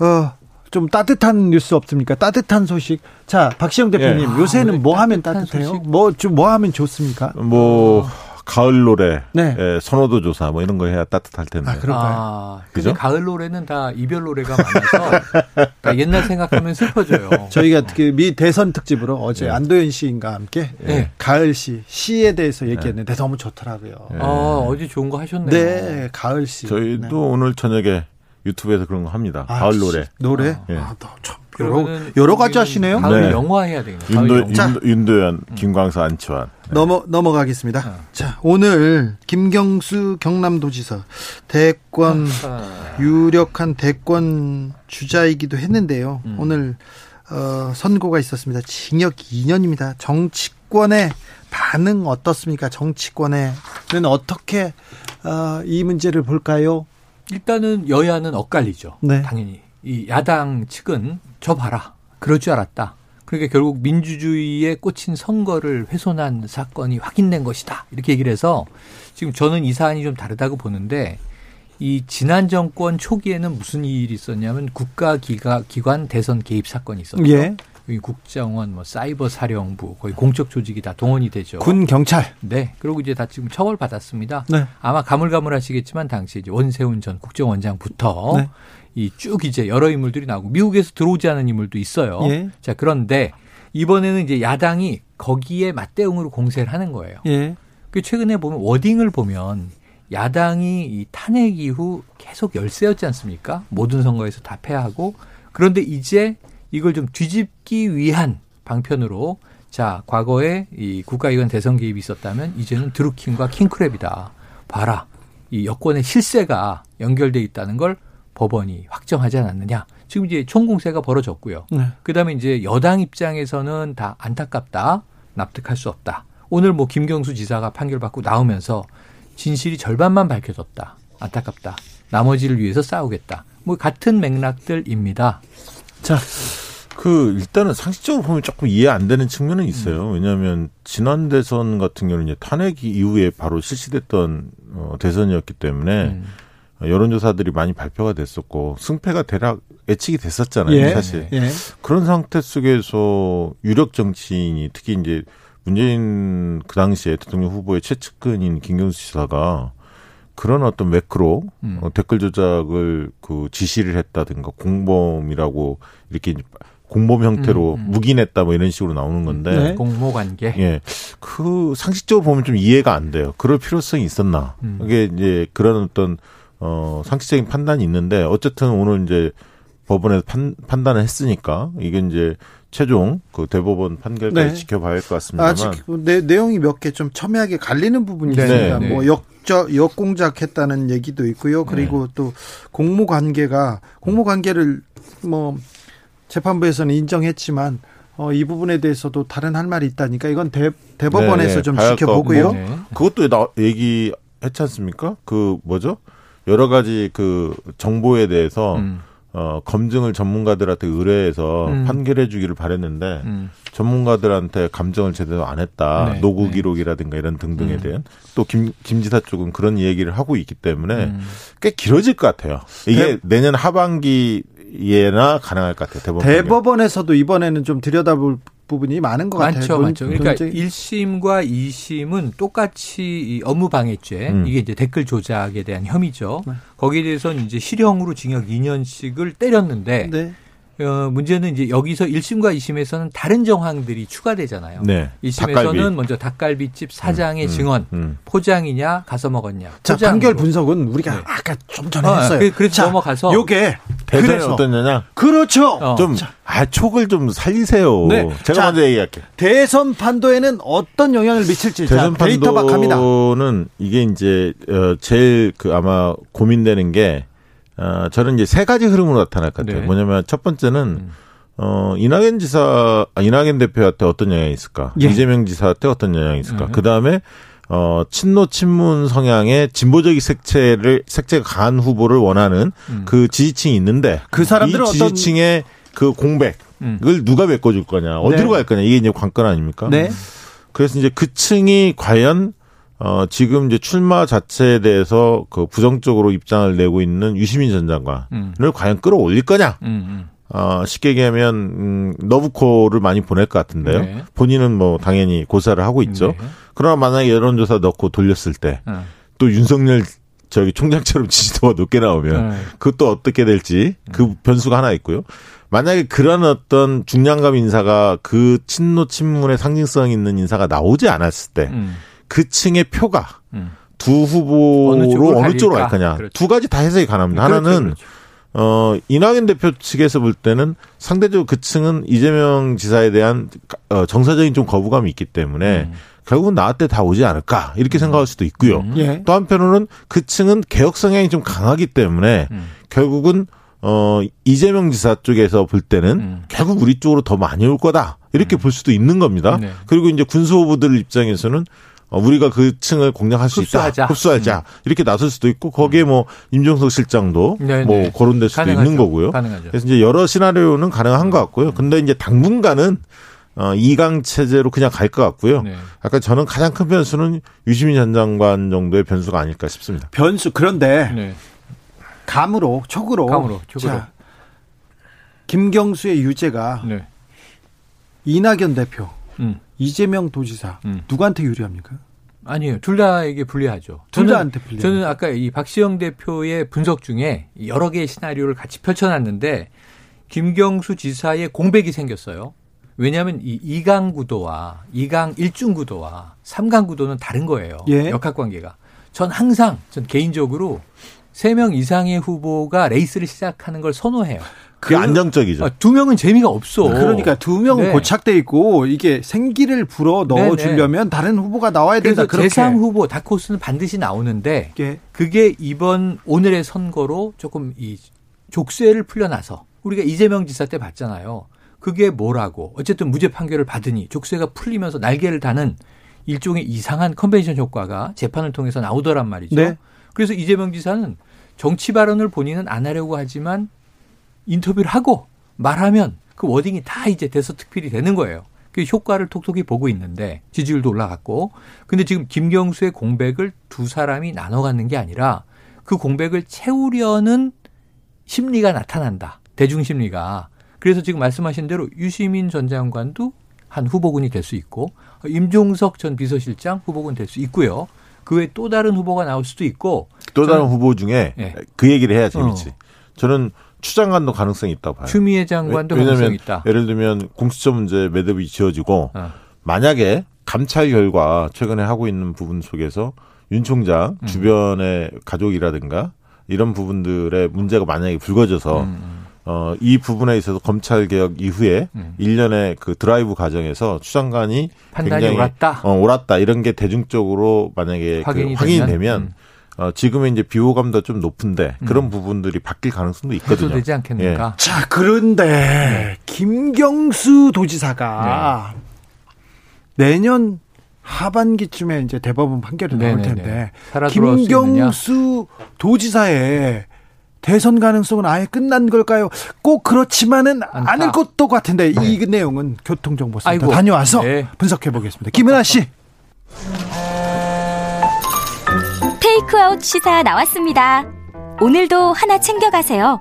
어, 좀 따뜻한 뉴스 없습니까? 따뜻한 소식. 자, 박시영 대표님, 아, 요새는 오늘 뭐 하면 따뜻해요? 뭐 좀뭐 하면 좋습니까? 뭐 가을 노래, 네. 예, 선호도 조사 뭐 이런 거 해야 따뜻할 텐데. 아, 그런가요? 아, 근데 그죠? 가을 노래는 다 이별 노래가 많아서 다 옛날 생각하면 슬퍼져요. 저희가 특히 미 대선 특집으로 어제 네. 안도현 시인과 함께 네. 가을 시 시에 대해서 얘기했는데 너무 좋더라고요. 네. 아, 어제 좋은 거 하셨네요. 네, 가을 시. 저희도 네. 오늘 저녁에 유튜브에서 그런 거 합니다. 아, 가을 노래. 노래? 예. 아, 너 참, 여러, 여러 가지 하시네요. 가을 네. 영화 해야 되겠네. 가을 윤도. 윤도, 윤도현, 김광수, 안치환. 넘어 넘어가겠습니다. 어. 자, 오늘 김경수 경남도지사 대권 아, 유력한 대권 주자이기도 했는데요. 음. 오늘 어, 선고가 있었습니다. 징역 2년입니다. 정치권의 반응 어떻습니까? 정치권에는 어떻게 어, 이 문제를 볼까요? 일단은 여야는 엇갈리죠. 네. 당연히. 이 야당 측은 저 봐라. 그럴 줄 알았다. 그러니까 결국 민주주의에 꽂힌 선거를 훼손한 사건이 확인된 것이다. 이렇게 얘기를 해서 지금 저는 이 사안이 좀 다르다고 보는데 이 지난 정권 초기에는 무슨 일이 있었냐면 국가기관 대선 개입 사건이 있었죠. 예. 국정원, 뭐 사이버 사령부, 거의 공적 조직이 다 동원이 되죠. 군 경찰. 네. 그리고 이제 다 지금 처벌 받았습니다. 네. 아마 가물가물하시겠지만 당시 이제 원세훈 전 국정원장부터 네. 이 쭉 이제 여러 인물들이 나오고 미국에서 들어오지 않은 인물도 있어요. 예. 자 그런데 이번에는 이제 야당이 거기에 맞대응으로 공세를 하는 거예요. 예. 그 최근에 보면 워딩을 보면 야당이 이 탄핵 이후 계속 열세였지 않습니까? 모든 선거에서 다 패하고 그런데 이제 이걸 좀 뒤집기 위한 방편으로 자 과거에 이 국가기관 대선 개입이 있었다면 이제는 드루킹과 킹크랩이다. 봐라 이 여권의 실세가 연결돼 있다는 걸 법원이 확정하지 않았느냐. 지금 이제 총공세가 벌어졌고요. 네. 그다음에 이제 여당 입장에서는 다 안타깝다. 납득할 수 없다. 오늘 뭐 김경수 지사가 판결받고 나오면서 진실이 절반만 밝혀졌다. 안타깝다. 나머지를 위해서 싸우겠다. 뭐 같은 맥락들입니다. 자, 그 일단은 상식적으로 보면 조금 이해 안 되는 측면은 있어요. 왜냐하면 지난 대선 같은 경우는 이제 탄핵 이후에 바로 실시됐던 어, 대선이었기 때문에 음. 여론조사들이 많이 발표가 됐었고 승패가 대략 예측이 됐었잖아요. 예. 사실 예. 그런 상태 속에서 유력 정치인이 특히 이제 문재인 그 당시에 대통령 후보의 최측근인 김경수 지사가 그런 어떤 매크로 음. 어, 댓글 조작을 그 지시를 했다든가 공범이라고 이렇게 공범 형태로 음, 음. 묵인했다 뭐 이런 식으로 나오는 건데 네. 공모 관계. 예. 그 상식적으로 보면 좀 이해가 안 돼요. 그럴 필요성이 있었나. 음. 이게 이제 그런 어떤 어 상식적인 판단이 있는데 어쨌든 오늘 이제 법원에서 판, 판단을 했으니까 이게 이제 최종 그 대법원 판결까지 네. 지켜봐야 할 것 같습니다만 아직 그 내, 내용이 몇 개 좀 첨예하게 갈리는 부분이 네, 있습니다. 네, 네. 뭐 역적 역공작했다는 얘기도 있고요. 그리고 또 공모 관계가 공모 관계를 뭐 재판부에서는 인정했지만 어, 이 부분에 대해서도 다른 할 말이 있다니까 이건 대, 대법원에서 네, 좀 봐야 할것 지켜보고요. 네. 그것도 나 얘기 했지 않습니까? 그 뭐죠? 여러 가지 그 정보에 대해서 음. 어 검증을 전문가들한테 의뢰해서 음. 판결해 주기를 바랬는데 음. 전문가들한테 감정을 제대로 안 했다. 네, 노구 네. 기록이라든가 이런 등등에 음. 대한 또 김 김지사 쪽은 그런 얘기를 하고 있기 때문에 음. 꽤 길어질 것 같아요. 이게 내년 하반기에나 가능할 것 같아요. 대법원. 대법원에서도 이번에는 좀 들여다볼 부분이 많은 것 같아요. 많죠, 논- 많죠. 그러니까 1심과 2심은 똑같이 이 업무 방해죄, 음. 이게 이제 댓글 조작에 대한 혐의죠. 네. 거기에 대해서는 이제 실형으로 징역 2년씩을 때렸는데 네. 어, 문제는 이제 여기서 1심과 2심에서는 다른 정황들이 추가되잖아요. 네. 1심에서는 닭갈비. 먼저 닭갈비집 사장의 음, 증언, 음. 포장이냐 가서 먹었냐. 자, 포장으로. 판결 분석은 우리가 네. 아까 좀 전에 어, 했어요. 그- 그래서 자, 넘어가서 요게 그래서 어떠냐냐? 그렇죠. 어. 좀, 아, 촉을 좀 살리세요. 네. 제가 자, 먼저 얘기할게요. 대선 판도에는 어떤 영향을 미칠지 자, 대선 데이터 박합니다. 판도는 이게 이제, 어, 제일 그 아마 고민되는 게, 어, 저는 이제 세 가지 흐름으로 나타날 것 같아요. 네. 뭐냐면 첫 번째는, 음. 어, 이낙연 지사, 아, 이낙연 대표한테 어떤 영향이 있을까? 예. 이재명 지사한테 어떤 영향이 있을까? 음. 그 다음에, 어, 친노 친문 성향의 진보적인 색채를, 색채가 강한 후보를 원하는 음. 그 지지층이 있는데, 그 사람들은 이 어떤 지지층의 그 공백, 음. 을 누가 메꿔줄 거냐, 어디로 네. 갈 거냐, 이게 이제 관건 아닙니까? 네. 그래서 이제 그 층이 과연 어 지금 이제 출마 자체에 대해서 그 부정적으로 입장을 내고 있는 유시민 전 장관을 음. 과연 끌어올릴 거냐? 음, 음. 어 쉽게 얘기하면 음 너브코를 많이 보낼 것 같은데요. 네. 본인은 뭐 당연히 고사를 하고 있죠. 네. 그러나 만약에 여론조사 넣고 돌렸을 때또 어. 윤석열 저기 총장처럼 지지도가 높게 나오면 네. 그것도 어떻게 될지 그 변수가 하나 있고요. 만약에 그런 어떤 중량감 인사가 그 친노 친문의 상징성 있는 인사가 나오지 않았을 때그 음. 층의 표가 음. 두 어느 후보로 쪽으로 어느 쪽으로 갈? 거냐. 그렇죠. 두 가지 다 해석이 가능합니다. 그렇죠, 하나는 그렇죠. 어 이낙연 대표 측에서 볼 때는 상대적으로 그 층은 이재명 지사에 대한 어, 정서적인 좀 거부감이 있기 때문에 음. 결국은 나한테 다 오지 않을까 이렇게 생각할 수도 있고요. 음. 예. 또 한편으로는 그 층은 개혁 성향이 좀 강하기 때문에 음. 결국은 어 이재명 지사 쪽에서 볼 때는 음. 결국 우리 쪽으로 더 많이 올 거다 이렇게 볼 수도 있는 겁니다. 네. 그리고 이제 군수 후보들 입장에서는 어, 우리가 그 층을 공략할 수 흡수하자. 있다, 흡수하자 이렇게 나설 수도 있고 거기에 뭐 임종석 실장도 네, 뭐 네. 거론될 수도 가능하죠. 있는 거고요. 가능하죠. 그래서 이제 여러 시나리오는 가능한 것 같고요. 근데 이제 당분간은 어, 2강 체제로 그냥 갈 것 같고요. 네. 약간 저는 가장 큰 변수는 유시민 전 장관 정도의 변수가 아닐까 싶습니다. 변수 그런데 네. 감으로 촉으로 감으로, 촉으로. 자, 김경수의 유죄가 네. 이낙연 대표, 음. 이재명 도지사 음. 누구한테 유리합니까? 아니에요. 둘 다에게 불리하죠. 둘 다한테 불리합니다. 저는 아까 이 박시영 대표의 분석 중에 여러 개의 시나리오를 같이 펼쳐놨는데 김경수 지사의 공백이 생겼어요. 왜냐하면 이 2강 구도와 2강 1중 구도와 3강 구도는 다른 거예요. 예. 역학 관계가. 전 항상 전 개인적으로 3명 이상의 후보가 레이스를 시작하는 걸 선호해요. 그게 안정적이죠. 아, 두 명은 재미가 없어. 그러니까 두 명은 네. 고착돼 있고 이게 생기를 불어 넣어 주려면 다른 후보가 나와야 된다. 그래서. 제3 후보 다코스는 반드시 나오는데 이게 그게 이번 오늘의 선거로 조금 이 족쇄를 풀려나서 우리가 이재명 지사 때 봤잖아요. 그게 뭐라고 어쨌든 무죄 판결을 받으니 족쇄가 풀리면서 날개를 다는 일종의 이상한 컨벤션 효과가 재판을 통해서 나오더란 말이죠. 네. 그래서 이재명 지사는 정치 발언을 본인은 안 하려고 하지만 인터뷰를 하고 말하면 그 워딩이 다 이제 대서특필이 되는 거예요. 그 효과를 톡톡히 보고 있는데 지지율도 올라갔고 근데 지금 김경수의 공백을 두 사람이 나눠 갖는 게 아니라 그 공백을 채우려는 심리가 나타난다. 대중 심리가. 그래서 지금 말씀하신 대로 유시민 전 장관도 한 후보군이 될 수 있고 임종석 전 비서실장 후보군 될 수 있고요. 그 외에 또 다른 후보가 나올 수도 있고 또 다른 후보 중에 예. 그 얘기를 해야 재밌지. 어. 저는 추장관도 가능성이 있다고 봐요. 추미애 장관도 왜- 가능성이 있다. 예를 들면 공수처 문제 매듭이 지어지고 어. 만약에 감찰 결과 최근에 하고 있는 부분 속에서 윤 총장 음. 주변의 가족이라든가 이런 부분들의 문제가 만약에 불거져서 음. 어, 이 부분에 있어서 검찰 개혁 이후에 음. 일련의 그 드라이브 과정에서 추장관이 판단이 굉장히 옳았다. 어, 옳았다 이런 게 대중적으로 만약에 확인이 그 확인이 되면, 되면, 음. 어, 지금의 이제 비호감도 좀 높은데 그런 부분들이 바뀔 가능성도 있거든요. 해소되지 않겠는가? 자, 그런데 김경수 도지사가 내년 하반기쯤에 이제 대법원 판결이 나올 네네네. 텐데? 김경수 도지사의 대선 가능성은 아예 끝난 걸까요? 꼭 그렇지만은 않다. 않을 것도 같은데 이 내용은 교통정보센터 아이고. 다녀와서 네. 분석해 보겠습니다. 김은아 씨. 테이크아웃 시사 나왔습니다. 오늘도 하나 챙겨가세요.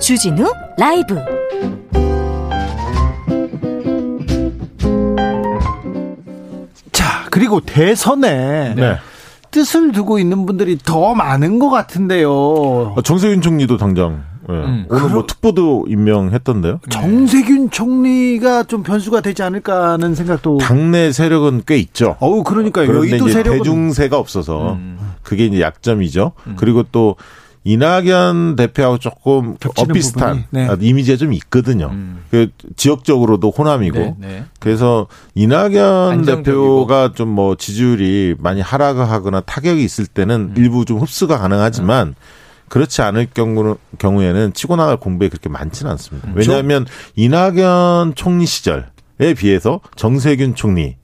주진우 라이브. 자, 그리고 대선에 네. 뜻을 두고 있는 분들이 더 많은 것 같은데요. 어, 정세윤 총리도 당장 예. 음. 오늘 뭐 특보도 임명했던데요. 정세균 총리가 좀 변수가 되지 않을까 하는 생각도. 당내 세력은 꽤 있죠. 어우, 그러니까요. 그런데 여의도 이제 세력은. 대중세가 없어서 음. 그게 이제 약점이죠. 그리고 또 이낙연 대표하고 조금 엇비슷한 네. 아, 이미지가 좀 있거든요. 음. 그 지역적으로도 호남이고 네, 네. 그래서 이낙연 안정적이고. 대표가 좀 뭐 지지율이 많이 하락하거나 타격이 있을 때는 음. 일부 좀 흡수가 가능하지만 그렇지 않을 경우는 경우에는 치고 나갈 공백이 그렇게 많지는 않습니다. 음. 왜냐하면 이낙연 총리 시절에 비해서 정세균 총리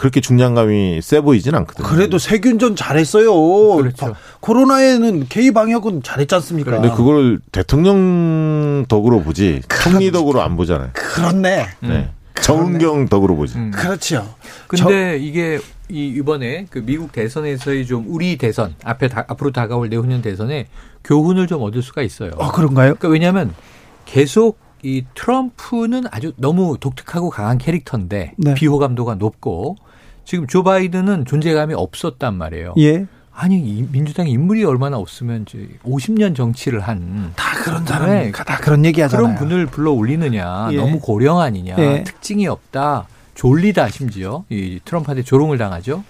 그렇게 중량감이 세 보이진 않거든요. 그래도 세균전 잘했어요. 그렇죠. 바- 코로나에는 K 방역은 잘했지 않습니까? 근데 그걸 대통령 덕으로 보지 총리 덕으로 안 보잖아요. 그렇네. 네. 정은경 덕으로 보지. 음. 그렇죠. 근데 이게 이 이번에 그 미국 대선에서의 좀 우리 대선 앞에 다, 앞으로 다가올 내후년 대선에 교훈을 좀 얻을 수가 있어요. 어, 그런가요? 그러니까 왜냐하면 계속 이 트럼프는 아주 너무 독특하고 강한 캐릭터인데 네. 비호감도가 높고 지금 조 바이든은 존재감이 없었단 말이에요. 예. 아니 이 민주당 인물이 얼마나 없으면 이제 50년 정치를 한 다 그런 네. 사람이니까 다 그런 얘기 하잖아요. 그런 분을 불러 올리느냐 예. 너무 고령 아니냐 예. 특징이 없다 졸리다 심지어 이 트럼프한테 조롱을 당하죠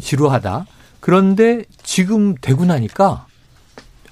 지루하다 그런데 지금 되고 나니까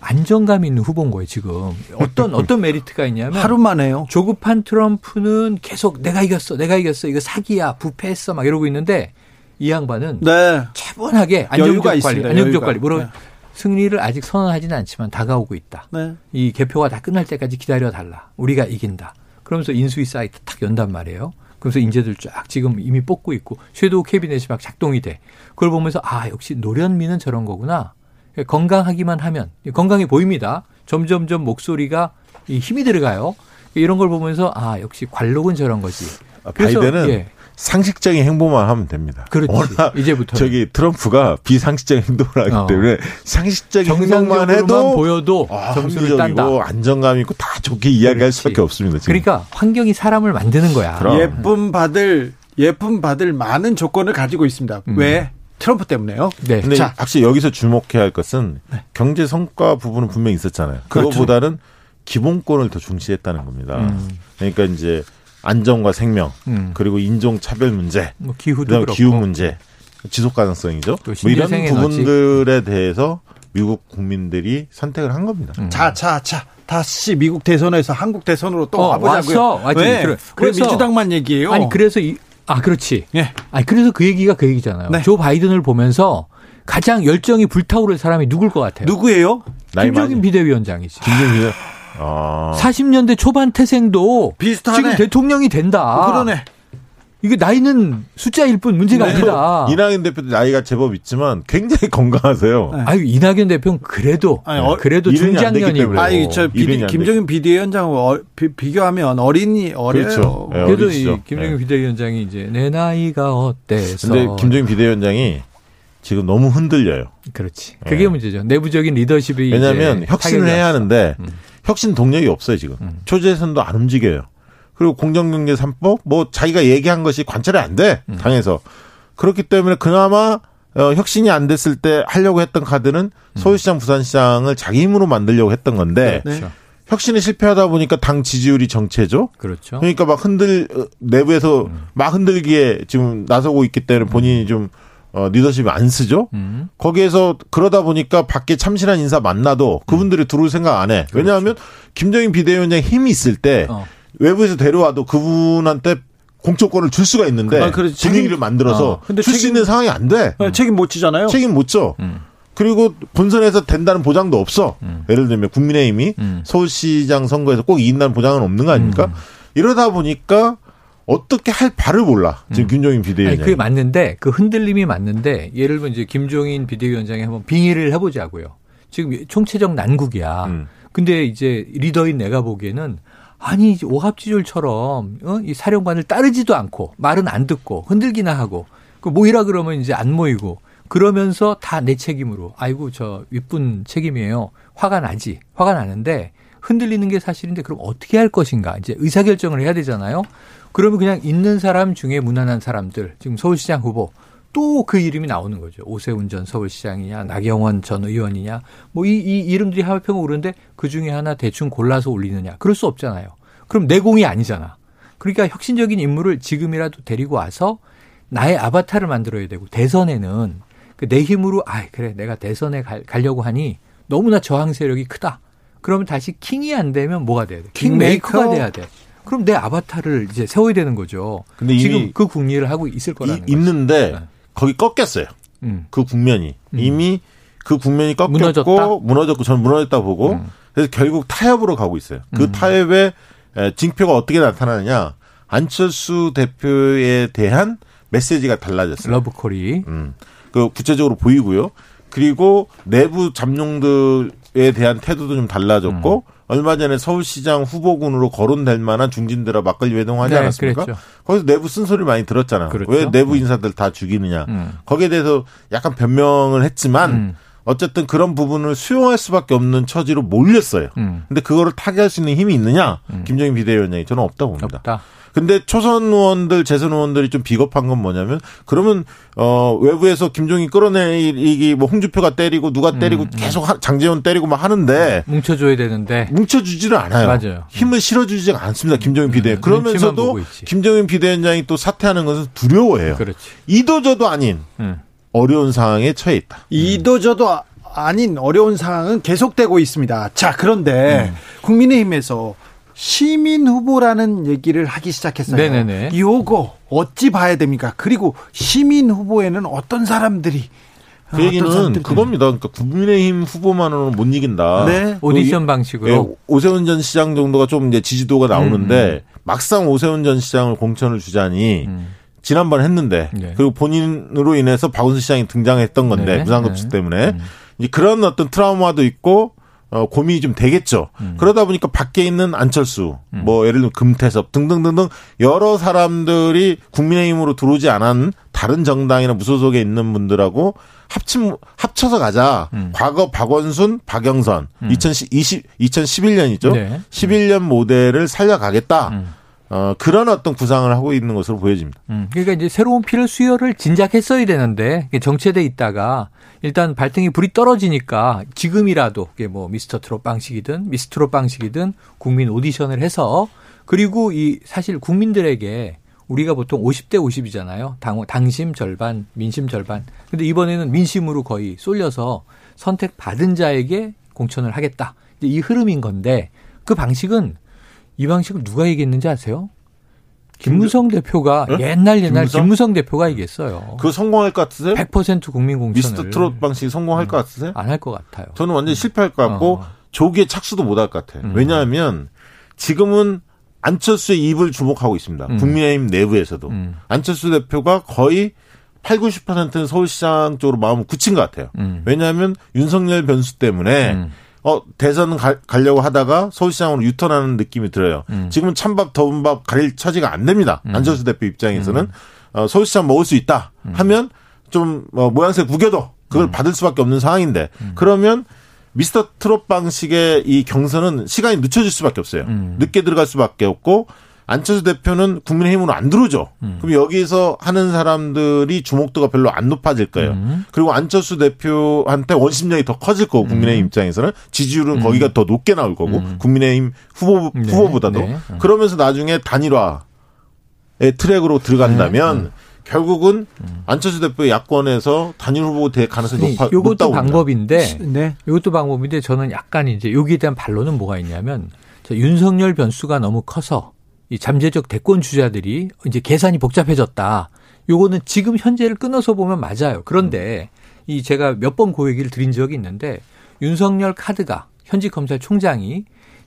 안정감 있는 후보인 거예요 지금 어떤 어떤 메리트가 있냐면 하루 만에요. 조급한 트럼프는 계속 내가 이겼어 내가 이겼어 이거 사기야 부패했어 막 이러고 있는데 이 양반은 네. 차분하게 안정적 관리 있습니다. 안정적. 관리 물론 네. 승리를 아직 선언하지는 않지만 다가오고 있다 네. 이 개표가 다 끝날 때까지 기다려 달라. 우리가 이긴다. 그러면서 인수위 사이트 탁 연단 말이에요. 그러면서 인재들 쫙 지금 이미 뽑고 있고 섀도우 캐비넷이 막 작동이 돼. 그걸 보면서 아 역시 노련미는 저런 거구나. 건강하기만 하면 건강해 보입니다. 점점점 목소리가 이 힘이 들어가요. 이런 걸 보면서 아 역시 관록은 저런 거지. 아, 그래서, 바이든은 예. 상식적인 행보만 하면 됩니다. 그렇지. 이제부터 저기 트럼프가 비상식적인 행동을 하기 어. 때문에 상식적인 행동만 해도 보여도 아, 점수를 딴다. 안정감 있고 다 좋게 이야기할 그렇지. 수밖에 없습니다. 지금. 그러니까 환경이 사람을 만드는 거야. 그럼. 예쁨 받을 예쁨 받을 많은 조건을 가지고 있습니다. 음. 왜? 트럼프 때문에요. 네. 근데 자. 확실히 여기서 주목해야 할 것은 경제 성과 부분은 분명히 있었잖아요. 그렇죠. 그거보다는 기본권을 더 중시했다는 겁니다. 음. 그러니까 이제 안정과 생명 음. 그리고 인종 차별 문제, 뭐 기후도 그렇고. 기후 문제, 지속 가능성이죠. 또뭐 이런. 부분들에 대해서 미국 국민들이 선택을 한 겁니다. 음. 자, 자, 자. 다시 미국 대선에서 한국 대선으로 또 어, 와보자고요. 왔어. 왔지. 왜? 그래- 왜 그래서- 민주당만 얘기해요? 아니 그래서 이, 아 그렇지. 예. 아니 그래서 그 얘기가 그 얘기잖아요. 네. 조 바이든을 보면서 가장 열정이 불타오를 사람이 누굴 것 같아요? 누구예요? 많이- 비대위원장이지. 김정일 아. 40년대 초반 태생도 비슷하네. 지금 대통령이 된다. 어, 그러네. 이게 나이는 숫자일 뿐 문제가 네. 아니다. 이낙연 대표도 나이가 제법 있지만 굉장히 건강하세요. 네. 아유 이낙연 대표는 그래도 아니, 어, 그래도 중장년이고. 아니, 저안 김정인 비대위원장하고 어, 비, 비교하면 어린이 어려요. 그렇죠. 예, 그래도 어리시죠. 이 김정인 예. 비대위원장이 이제 내 나이가 어때서 근데 김정인 비대위원장이 지금 너무 흔들려요. 그렇지. 그게 예. 문제죠. 내부적인 리더십이 왜냐하면 혁신을 해야. 하는데 음. 혁신 동력이 없어요 지금. 음. 초재선도 안 움직여요. 그리고 공정경제 3법 뭐 자기가 얘기한 것이 관철이 안 돼. 음. 당에서. 그렇기 때문에 그나마 어, 혁신이 안 됐을 때 하려고 했던 카드는 서울시장, 부산시장을 자기 힘으로 만들려고 했던 건데 네. 그렇죠. 혁신이 실패하다 보니까 당 지지율이 정체죠. 그렇죠. 그러니까 막 흔들 어, 내부에서 음. 막 흔들기에 지금 나서고 있기 때문에 본인이 좀 어, 리더십이 안 쓰죠. 음. 거기에서 그러다 보니까 밖에 참신한 인사 만나도 그분들이 들어올 생각 안 해. 왜냐하면 김정인 비대위원장 힘이 있을 때 그렇죠. 어. 외부에서 데려와도 그분한테 공천권을 줄 수가 있는데 아, 책임- 분위기를 만들어서 어. 근데 줄수 책임- 있는 상황이 안 돼. 네, 책임 못 지잖아요. 책임 못 져. 음. 그리고 본선에서 된다는 보장도 없어. 예를 들면 국민의힘이 음. 서울시장 선거에서 꼭 이긴다는 보장은 없는 거 아닙니까? 이러다 보니까 어떻게 할 바를 몰라. 지금 김종인 아니, 비대위원장이. 그게 맞는데 그 흔들림이 맞는데 예를 들면 이제 김종인 비대위원장이 한번 빙의를 해보자고요. 지금 총체적 난국이야. 음. 근데 이제 리더인 내가 보기에는 아니 오합지졸처럼 어? 이 사령관을 따르지도 않고 말은 안 듣고 흔들기나 하고 그 모이라 그러면 이제 안 모이고 그러면서 다 내 책임으로 아이고 저 윗분 책임이에요. 화가 나지. 화가 나는데 흔들리는 게 사실인데 그럼 어떻게 할 것인가 이제 의사결정을 해야 되잖아요. 그러면 그냥 있는 사람 중에 무난한 사람들 지금 서울시장 후보 또 그 이름이 나오는 거죠. 오세훈 전 서울시장이냐 나경원 전 의원이냐 뭐 이 이 이름들이 합해면 오르는데 그 중에 하나 대충 골라서 올리느냐 그럴 수 없잖아요. 그럼 내공이 아니잖아. 그러니까 혁신적인 인물을 지금이라도 데리고 와서 나의 아바타를 만들어야 되고 대선에는 그내 힘으로 아 그래 내가 대선에 갈, 가려고 하니 너무나 저항 세력이 크다. 그러면 다시 king이 안 되면 뭐가 돼야 돼? 킹메이커가 킹메이커. 돼야 돼. 그럼 내 아바타를 이제 세워야 되는 거죠. 근데 지금 그 궁리를 하고 있을 거라는 이- 거죠. 있는데 네. 거기 꺾였어요. 음. 그 국면이 이미 그 국면이 꺾였고 무너졌다? 무너졌고 저는 무너졌다 보고 음. 그래서 결국 타협으로 가고 있어요. 그 타협의 에, 징표가 어떻게 나타나느냐 안철수 대표에 대한 메시지가 달라졌어요. 러브콜이 음. 그 구체적으로 보이고요. 그리고 내부 잠룡들에 대한 태도도 좀 달라졌고 음. 얼마 전에 서울시장 후보군으로 거론될 만한 중진들과 막걸리 회동하지 네, 않았습니까? 그랬죠. 거기서 내부 쓴소리 많이 들었잖아. 그렇죠. 왜 내부 인사들 다 죽이느냐. 음. 거기에 대해서 약간 변명을 했지만 음. 어쨌든 그런 부분을 수용할 수밖에 없는 처지로 몰렸어요. 음. 근데 그거를 타개할 수 있는 힘이 있느냐? 김정인 비대위원장이 저는 없다고 봅니다. 없다. 근데 초선 의원들, 재선 의원들이 좀 비겁한 건 뭐냐면 그러면 어 외부에서 김종인 끌어내기 뭐 홍주표가 때리고 누가 때리고 음, 계속 하- 장재원 때리고 막 하는데 뭉쳐줘야 되는데 뭉쳐주지를 않아요. 맞아요. 힘을 실어주지가 않습니다. 김종인 비대위. 음, 눈치만 그러면서도. 김종인 비대위원장이 또 사퇴하는 것은 두려워해요. 그렇지. 이도저도 아닌 음. 어려운 상황에 처해 있다. 이도저도 아- 아닌 어려운 상황은 계속되고 있습니다. 자, 그런데 음. 국민의힘에서 시민 후보라는 얘기를 하기 시작했어요. 네네네. 요거 어찌 봐야 됩니까? 그리고 시민 후보에는 어떤 사람들이 그 얘기는 그겁니다. 그러니까 국민의힘 후보만으로는 못 이긴다. 네. 오디션 방식으로 예, 오세훈 전 시장 정도가 좀 이제 지지도가 나오는데 막상 오세훈 전 시장을 공천을 주자니 음. 지난번 했는데 네. 그리고 본인으로 인해서 박원순 시장이 등장했던 건데 네. 무상급식 네. 때문에 이제 그런 어떤 트라우마도 있고 어, 고민이 좀 되겠죠. 음. 그러다 보니까 밖에 있는 안철수, 뭐 예를 들면 금태섭 등등등등 여러 사람들이 국민의힘으로 들어오지 않은 다른 정당이나 무소속에 있는 분들하고 합친 합쳐서 가자. 음. 과거 박원순, 박영선 2020 2011년이죠. 네. 11년 모델을 살려가겠다. 음. 어, 그런 어떤 구상을 하고 있는 것으로 보여집니다. 음, 그러니까 이제 새로운 피를 수혈을 진작했어야 되는데 정체돼 있다가 일단 발등에 불이 떨어지니까 지금이라도 이게 뭐 미스터 트롯 방식이든 미스트롯 방식이든 국민 오디션을 해서 그리고 이 사실 국민들에게 우리가 보통 50대 50이잖아요. 당, 당심 절반, 민심 절반. 근데 이번에는 민심으로 거의 쏠려서 선택 받은 자에게 공천을 하겠다. 이 흐름인 건데 그 방식은 이 방식을 누가 얘기했는지 아세요? 김무성 대표가 네? 옛날 옛날 김무성? 김무성 대표가 얘기했어요. 그거 성공할 것 같으세요? 100% 국민 공천을 미스터 트롯 방식이 성공할 것 같으세요? 안 할 것 같아요. 저는 완전히 실패할 것 같고 어. 조기에 착수도 못 할 것 같아요. 음. 왜냐하면 지금은 안철수의 입을 주목하고 있습니다. 음. 국민의힘 내부에서도. 음. 안철수 대표가 거의 8, 90%는 서울시장 쪽으로 마음을 굳힌 것 같아요. 음. 왜냐하면 윤석열 변수 때문에 음. 어 대선 가, 가려고 하다가 서울시장으로 유턴하는 느낌이 들어요. 음. 지금은 찬밥 더운 밥 가릴 처지가 안 됩니다. 안철수 대표 입장에서는 어, 서울시장 먹을 수 있다 음. 하면 좀 어, 모양새 구겨도 그걸 받을 수밖에 없는 상황인데 음. 그러면 미스터 트롯 방식의 이 경선은 시간이 늦춰질 수밖에 없어요. 음. 늦게 들어갈 수밖에 없고 안철수 대표는 국민의힘으로 안 들어오죠. 음. 그럼 여기서 하는 사람들이 주목도가 별로 안 높아질 거예요. 음. 그리고 안철수 대표한테 원심력이 더 커질 거고 국민의힘 입장에서는 지지율은 거기가 더 높게 나올 거고 국민의힘 후보 네, 후보보다도 네. 음. 그러면서 나중에 단일화의 트랙으로 들어간다면 네. 결국은 안철수 대표의 야권에서 단일 후보 될 가능성이 높아, 요것도 높다고 봅니다. 방법인데 네. 이것도 방법인데 저는 약간 이제 여기에 대한 반론은 뭐가 있냐면 저 윤석열 변수가 너무 커서 이 잠재적 대권 주자들이 이제 계산이 복잡해졌다. 요거는 지금 현재를 끊어서 보면 맞아요. 그런데 이 제가 몇번그 얘기를 드린 적이 있는데 윤석열 카드가 현직 검찰총장이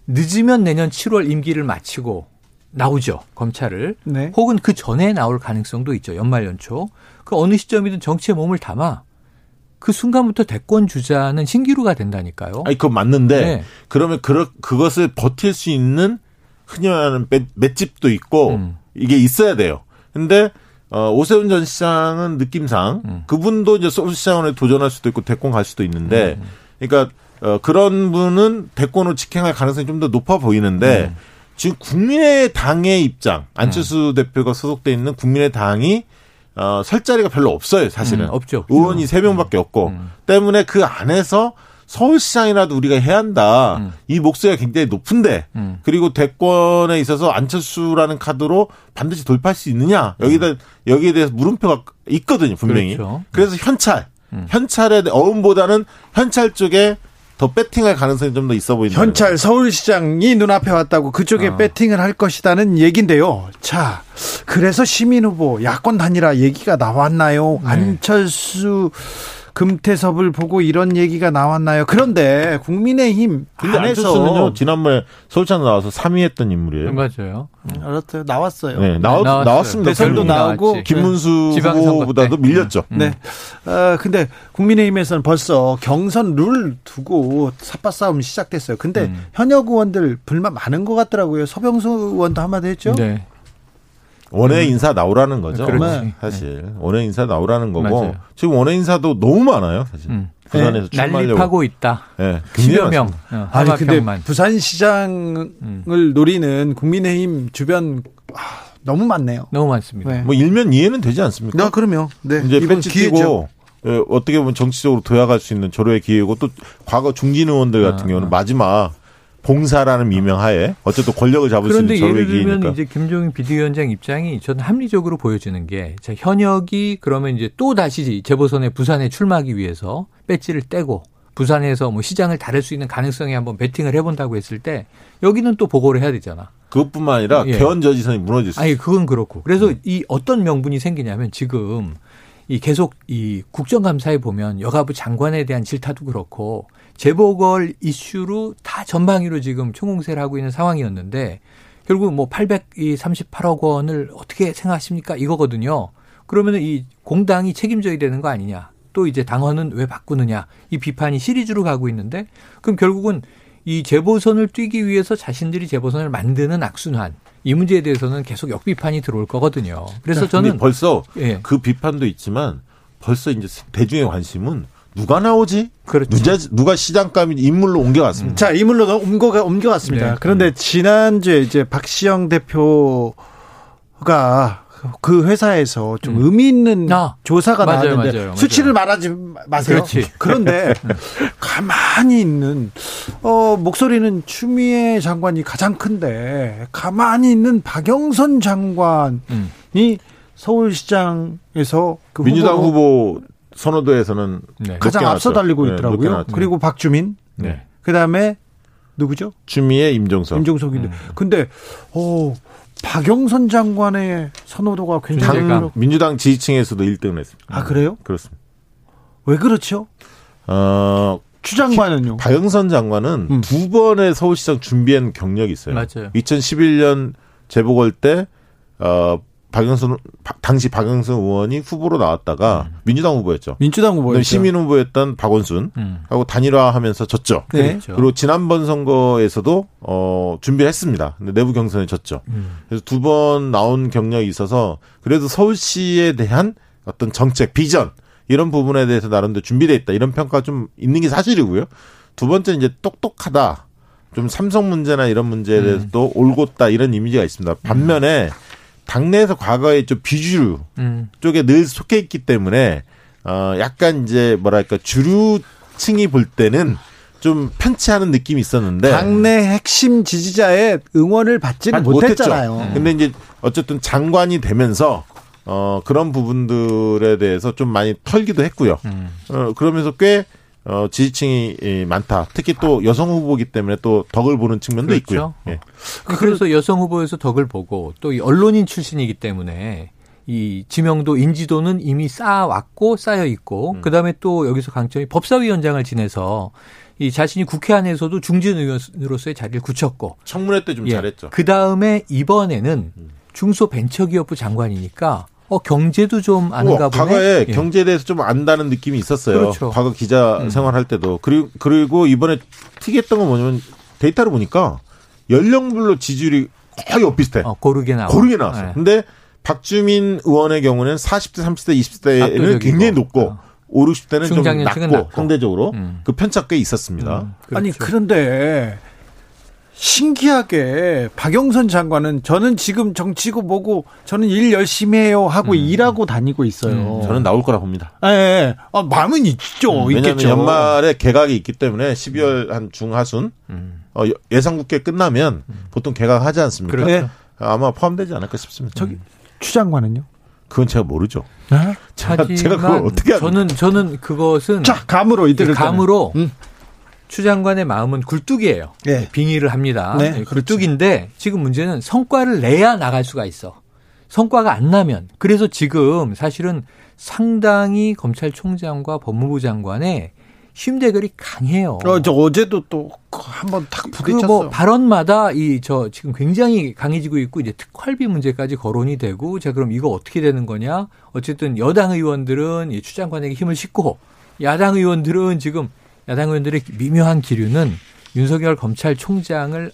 늦으면 내년 7월 임기를 마치고 나오죠. 검찰을. 네. 혹은 그 전에 나올 가능성도 있죠. 연말 연초. 그 어느 시점이든 정치에 몸을 담아 그 순간부터 대권 주자는 신기루가 된다니까요. 아니 그건 맞는데 네. 그러면 그 그것을 버틸 수 있는 흔히 말하는 맷, 맷집도 있고 음. 이게 있어야 돼요. 근데 어, 오세훈 전 시장은 느낌상 음. 그분도 이제 서울시장으로 도전할 수도 있고 대권 갈 수도 있는데 음. 그러니까 어, 그런 분은 대권으로 직행할 가능성이 좀 더 높아 보이는데 음. 지금 국민의당의 입장 안철수 대표가 소속돼 있는 국민의당이 어, 설 자리가 별로 없어요 사실은 음, 없죠. 의원이 세 명밖에 없고 음. 때문에 그 안에서 서울시장이라도 우리가 해야 한다. 음. 이 목소리가 굉장히 높은데 음. 그리고 대권에 있어서 안철수라는 카드로 반드시 돌파할 수 있느냐 여기다 여기에 대해서 물음표가 있거든요 분명히. 그렇죠. 그래서 현찰 음. 현찰의 어음보다는 현찰 쪽에 더 배팅할 가능성이 좀 더 있어 보인다. 현찰 서울시장이 눈앞에 왔다고 그쪽에 아. 배팅을 할 것이다는 얘긴데요. 자, 그래서 시민 후보 야권 단일화 얘기가 나왔나요? 네. 안철수 금태섭을 보고 이런 얘기가 나왔나요? 그런데 국민의힘 안에서 안철수는요 지난번에 서울시장 나와서 3위 했던 인물이에요. 맞아요. 알았어요. 나왔어요. 네, 나왔, 나왔어요. 나왔습니다. 대선도 결국. 나오고 나왔지. 김문수 지방선거 후보보다도 때. 밀렸죠. 네. 어, 근데 국민의힘에서는 벌써 경선 룰 두고 삿바 싸움 시작됐어요. 근데 음. 현역 의원들 불만 많은 것 같더라고요. 서병수 의원도 한마디 했죠. 네. 원외 인사 나오라는 거죠. 그렇지. 네, 사실 원외 인사 나오라는 거고 맞아요. 지금 원외 인사도 너무 많아요. 사실 음. 부산에서 출마하려고. 난립하고 있다. 네, 굉장히 10여 명. 어, 아니 근데. 부산시장을 음. 노리는 국민의힘 주변 아, 너무 많네요. 너무 많습니다. 네. 뭐 일면 이해는 되지 않습니까? 나 그러면 네 이제 이번 배치 기회죠. 뛰고 예, 어떻게 보면 정치적으로 도약할 수 있는 절호의 기회고 또 과거 중진 의원들 같은 아, 경우는 아. 마지막 봉사라는 미명하에 어쨌든 권력을 잡을 수 그런데 있는 조로의 예를 들면. 이제 김종인 비대위원장 입장이 저는 합리적으로 보여지는 게 자, 현역이 그러면 이제 또 다시 재보선에 부산에 출마하기 위해서 배지를 떼고 부산에서 뭐 시장을 다룰 수 있는 가능성에 한번 베팅을 해본다고 했을 때 여기는 또 보고를 해야 되잖아. 그것뿐만 아니라 예. 개헌 저지선이 무너질 수 아니. 그건 그렇고 그래서 이 어떤 명분이 생기냐면 지금 이 계속 이 국정감사에 보면 여가부 장관에 대한 질타도 그렇고 재보궐 이슈로 다 전방위로 지금 총공세를 하고 있는 상황이었는데 결국 뭐 838억 원을 어떻게 생각하십니까 이거거든요. 그러면은 이 공당이 책임져야 되는 거 아니냐. 또 이제 당헌은 왜 바꾸느냐. 이 비판이 시리즈로 가고 있는데 그럼 결국은 이 재보선을 뛰기 위해서 자신들이 재보선을 만드는 악순환 이 문제에 대해서는 계속 역비판이 들어올 거거든요. 그래서 저는 벌써 예. 그 비판도 있지만 벌써 이제 대중의 관심은 누가 나오지? 그렇죠. 누가, 누가 시장감이 인물로 옮겨갔습니다. 자, 이물로 옮겨가 옮겨갔습니다. 네. 그런데 지난주에 이제 박시영 대표가 그 회사에서 좀 음. 의미 있는 아, 조사가 맞아요, 나왔는데 맞아요, 수치를 맞아요. 말하지 마세요. 그렇지. 그런데 가만히 있는 어 목소리는 추미애 장관이 가장 큰데 가만히 있는 박영선 장관이 음. 서울시장에서 그 민주당 후보로 후보 선호도에서는 네. 가장 앞서. 달리고 네, 있더라고요. 그리고 박주민, 네. 그다음에 누구죠? 추미애 임종석. 임종석인데. 음. 근데 어 박영선 장관의 선호도가 굉장히. 높- 민주당 지지층에서도 1등을 했습니다. 아 그래요? 그렇습니다. 왜 그렇죠? 어, 추 장관은요? 박영선 장관은 음. 두 번의 서울시장 준비한 경력이 있어요. 맞아요. 2011년 재보궐 때 어, 박영선 바- 당시 박영선 의원이 후보로 나왔다가 민주당 후보였죠. 민주당 후보였죠. 시민 후보였던 박원순 음. 하고 단일화하면서 졌죠. 네. 그렇죠. 그리고 지난번 선거에서도 어 준비했습니다. 근데 내부 경선에 졌죠. 음. 그래서 두 번 나온 경력이 있어서 그래도 서울시에 대한 어떤 정책 비전 이런 부분에 대해서 나름대로 준비돼 있다 이런 평가 좀 있는 게 사실이고요. 두 번째 이제 똑똑하다. 좀 삼성 문제나 이런 문제에 음. 대해서도 올곧다 이런 이미지가 있습니다. 반면에 당내에서 과거에 좀 비주류 음. 쪽에 늘 속해 있기 때문에 어 약간 이제 뭐랄까 주류층이 볼 때는 좀 편치하는 느낌이 있었는데 당내 핵심 지지자의 응원을 받지는. 못했잖아요. 근데 이제 어쨌든 장관이 되면서 어 그런 부분들에 대해서 좀 많이 털기도 했고요. 음. 어 그러면서 꽤 어, 지지층이 이, 많다. 특히 또 여성 후보기 때문에 또 덕을 보는 측면도 그렇죠. 있고요. 예. 그래서 여성 후보에서 덕을 보고 또이 언론인 출신이기 때문에 이 지명도 인지도는 이미 쌓아왔고 쌓여 있고 음. 그다음에 또 여기서 강점이 법사위원장을 지내서 이 자신이 국회 안에서도 중진 의원으로서의 자리를 굳혔고 청문회 때좀 잘했죠. 음. 그 다음에 이번에는 중소벤처기업부 장관이니까 어 경제도 좀 아는가 어, 보네. 과거에 예. 경제에 대해서 좀 안다는 느낌이 있었어요. 그렇죠. 과거 기자 음. 생활할 때도 그리고 그리고 이번에 특이했던 건 뭐냐면 데이터를 보니까 연령별로 지지율이 거의 엇비슷해. 어, 고르게 나와. 고르게 나왔어요. 예. 근데 박주민 의원의 경우는 40대, 30대, 20대는 압도적이고. 굉장히 높고 어. 5, 60대는 좀 낮고, 낮고. 상대적으로 음. 그 편차 꽤 있었습니다. 음, 아니 그렇죠. 그런데 신기하게 박영선 장관은 저는 지금 정치고 뭐고 저는 일 열심히 해요 하고 일하고 다니고 있어요. 음, 저는 나올 거라 봅니다. 예, 예. 아, 마음은 있죠. 음, 왜냐하면 있겠죠. 연말에 개각이 있기 때문에 12월 한 중하순 음. 어, 예상 국회 끝나면 보통 개각하지 않습니까? 그렇죠. 네. 아마 포함되지 않을까 싶습니다. 저기 추 장관은요? 그건 제가 모르죠. 네? 제가, 하지만 제가 그걸 어떻게 합니까? 저는 저는 그것은 자 감으로 이들을 감으로 음. 추 장관의 마음은 굴뚝이에요. 예. 빙의를 합니다. 네, 네, 굴뚝인데 지금 문제는 성과를 내야 나갈 수가 있어. 성과가 안 나면 그래서 지금 사실은 상당히 검찰총장과 법무부 장관의 힘 대결이 강해요. 어, 저 어제도 또 한번 탁그 부딪혔어. 뭐 발언마다 이 저 지금 굉장히 강해지고 있고 이제 특활비 문제까지 거론이 되고 자 그럼 이거 어떻게 되는 거냐? 어쨌든 여당 의원들은 이 추 장관에게 힘을 싣고 야당 의원들은 지금 야당 의원들의 미묘한 기류는 윤석열 검찰총장을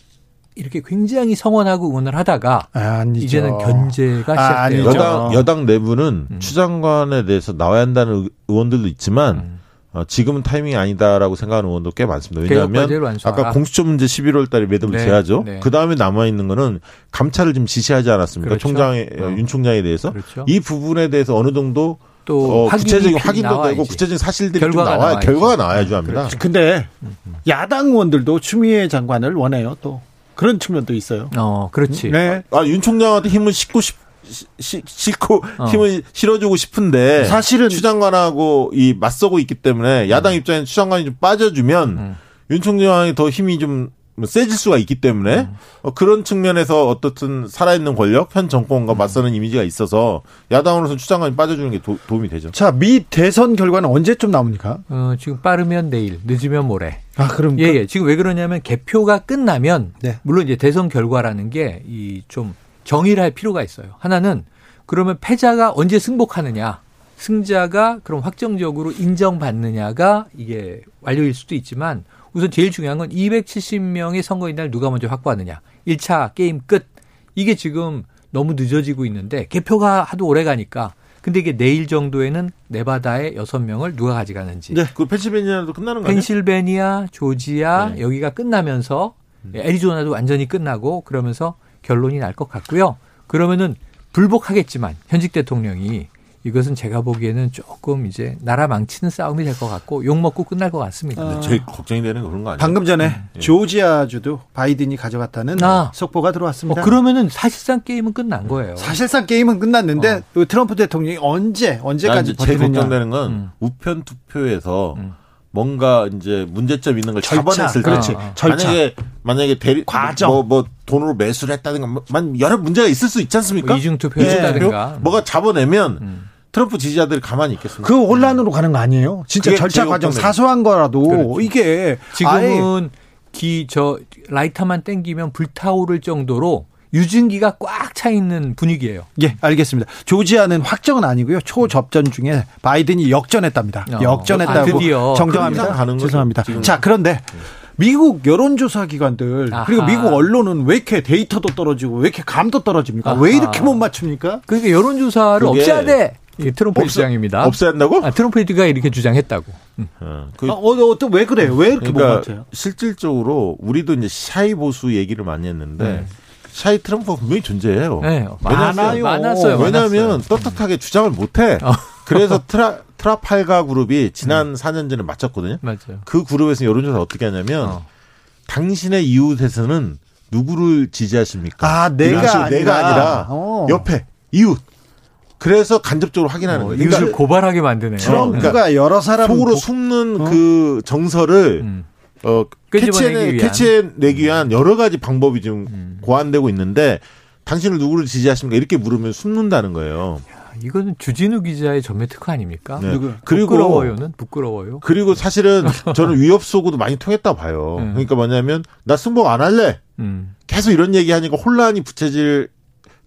이렇게 굉장히 성원하고 응원을 하다가 아, 아니죠. 이제는 견제가 아, 시작돼요. 여당 여당 내부는 음. 추 장관에 대해서 나와야 한다는 의- 의원들도 있지만 음. 어, 지금은 타이밍이 아니다라고 생각하는 의원도 꽤 많습니다. 왜냐하면. 아까 공수처 문제 11월 달에 매듭을 네, 재야죠. 네. 그 다음에 남아 있는 거는 감찰을 좀 지시하지 않았습니까? 그렇죠. 총장의 어. 윤 총장에 대해서 그렇죠. 이 부분에 대해서 어느 정도 또 어, 구체적인 확인도 나와야지. 되고 구체적인 사실들이 좀 결과가 나와야 나와야지. 결과가 나와야죠 합니다. 그렇죠. 근데 야당 의원들도 추미애 장관을 원해요. 또 그런 측면도 있어요. 어, 그렇지. 네. 아, 윤 총장한테 힘을 싣고 싶, 시, 싣고 어. 힘을 실어주고 싶은데 사실은 추 장관하고 이 맞서고 있기 때문에 야당 입장에 추 장관이 좀 빠져주면 음. 윤 총장이 더 힘이 좀 세질 수가 있기 때문에 음. 어, 그런 측면에서 어떻든 살아있는 권력 현 정권과 음. 맞서는 이미지가 있어서 야당으로서 추 장관이 빠져주는 게 도, 도움이 되죠. 자, 미 대선 결과는 언제쯤 나옵니까? 어, 지금 빠르면 내일, 늦으면 모레. 아, 그럼 예, 예. 지금 왜 그러냐면 개표가 끝나면 네. 물론 이제 대선 결과라는 게 이 좀 정의를 할 필요가 있어요. 하나는 그러면 패자가 언제 승복하느냐, 승자가 그럼 확정적으로 인정받느냐가 이게 완료일 수도 있지만 우선 제일 중요한 건 270명의 선거인단을 누가 먼저 확보하느냐. 1차 게임 끝. 이게 지금 너무 늦어지고 있는데 개표가 하도 오래 가니까 근데 이게 내일 정도에는 네바다의 6명을 누가 가져가는지. 네. 그 펜실베니아도 끝나는 거 아니에요? 펜실베니아, 조지아 네. 여기가 끝나면서 애리조나도 완전히 끝나고 그러면서 결론이 날 것 같고요. 그러면은 불복하겠지만 현직 대통령이 이것은 제가 보기에는 조금 이제 나라 망치는 싸움이 될 것 같고 욕 먹고 끝날 것 같습니다. 아. 제일 걱정이 되는 건 그런 거 아니에요? 방금 전에 조지아주도 바이든이 가져갔다는 아. 속보가 어, 들어왔습니다. 그러면은 사실상 게임은 끝난 거예요. 사실상 게임은 끝났는데 어. 또 트럼프 대통령이 언제 난 언제까지 제일 버티느냐. 걱정되는 건 음. 우편 투표에서 음. 뭔가 이제 문제점 있는 걸 절차, 잡아냈을 때 그렇지. 아, 절차. 만약에 만약에 대리 과정. 뭐, 뭐 돈으로 매수를 했다든가 뭐, 만 여러 문제가 있을 수 있지 않습니까? 뭐 이중 투표를 예. 했다든가. 뭐가 잡아내면 음. 트럼프 지지자들이 가만히 있겠습니까? 그 혼란으로 가는 거 아니에요? 진짜 절차 과정. 사소한 거라도 그렇죠. 이게 지금은 기 저 라이터만 땡기면 불타오를 정도로 유증기가 꽉 차 있는 분위기예요. 예, 알겠습니다. 조지아는 확정은 아니고요. 초접전 중에 바이든이 역전했답니다. 어. 역전했다고 아, 정정합니다. 가는 죄송합니다. 지금. 자, 그런데 미국 여론조사 기관들 아하. 그리고 미국 언론은 왜 이렇게 데이터도 떨어지고 왜 이렇게 감도 떨어집니까? 아하. 왜 이렇게 못 맞춥니까? 그러니까 여론조사를 없애야 돼. 이 트럼프 없어- 주장입니다. 없애야 한다고? 아, 트럼프가 이렇게 주장했다고. 어, 그, 아, 어, 어, 또 왜 그래요? 왜 이렇게 못 그러니까 맞춰요? 실질적으로 우리도 이제 shy 보수 얘기를 많이 했는데 네. shy 트럼프가 분명히 존재해요. 네, 많아요. 많았어요. 왜냐하면. 떳떳하게 주장을 못해. 어. 그래서 트라 트라팔가 그룹이 지난 4년 전에 맞췄거든요. 맞아요. 그 그룹에서 여론조사 어떻게 하냐면 어. 당신의 이웃에서는 누구를 지지하십니까? 아, 내가 아니라. 내가 아니라 어. 옆에 이웃. 그래서 간접적으로 확인하는 어, 거예요. 이웃을 그러니까 고발하게 만드네요. 트럼프가 네. 여러 사람 속으로 복- 숨는 어? 그 정서를 음. 어, 끄집어내기 캐치해, 위한. 캐치해내기 위한 여러 가지 방법이 지금 음. 고안되고 있는데 당신을 누구를 지지하십니까? 이렇게 물으면 숨는다는 거예요. 이거는 주진우 기자의 전매 특허 아닙니까? 네. 그리고 부끄러워요는 부끄러워요. 그리고 사실은 저는 위협 속어도 많이 통했다 봐요. 음. 그러니까 뭐냐면 나 승복 안 할래. 음. 계속 이런 얘기하니까 혼란이 부채질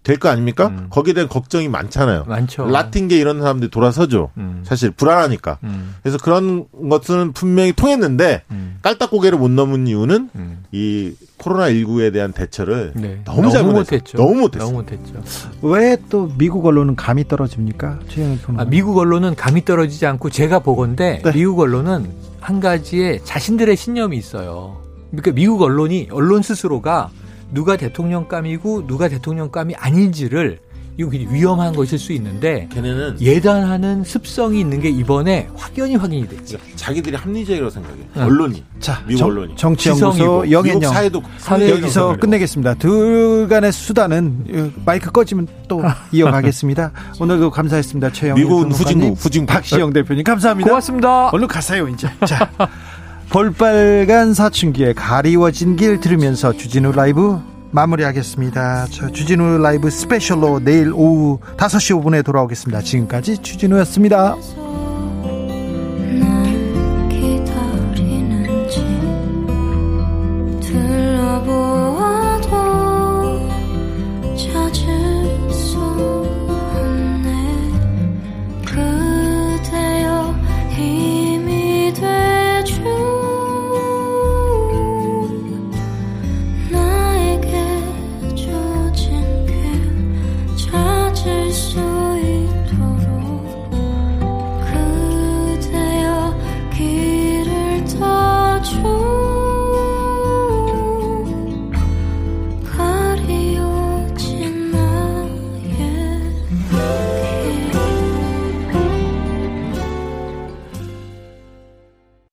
될 거 아닙니까? 음. 거기에 대한 걱정이 많잖아요. 많죠. 라틴계 이런 사람들이 돌아서죠. 음. 사실 불안하니까. 음. 그래서 그런 것은 분명히 통했는데 음. 깔딱 고개를 못 넘은 이유는 음. 이 코로나 19에 대한 대처를 네. 너무 잘못했어요. 못했죠. 너무 못했어요. 너무 못했죠. 왜 또 미국 언론은 감이 떨어집니까? 최영일. 아, 미국 언론은 감이 떨어지지 않고 제가 보건데 네. 미국 언론은 한 가지의 자신들의 신념이 있어요. 그러니까 미국 언론이 언론 스스로가 누가 대통령감이고 누가 대통령감이 아닌지를 이거 굉장히 위험한 것일 수 있는데 걔네는 예단하는 습성이 있는 게 이번에 확연히 확인이 됐죠. 자기들이 합리적이라고 생각해. 응. 언론이. 자, 미국 정, 언론이. 정치연구소 미국 영앤영 사회도 사회 여기서 생각해요. 끝내겠습니다. 둘 간의 수다는 어, 마이크 꺼지면 또 이어가겠습니다. 오늘도 감사했습니다. 최영일 미국은 평론가님, 후진국, 후진국. 박시영 대표님 감사합니다. 고맙습니다. 얼른 가세요 이제. 자, 볼빨간 사춘기에 가리워진 길 들으면서 주진우 라이브 마무리하겠습니다. 저 주진우 라이브 스페셜로 내일 오후 5시 5분에 돌아오겠습니다. 지금까지 주진우였습니다.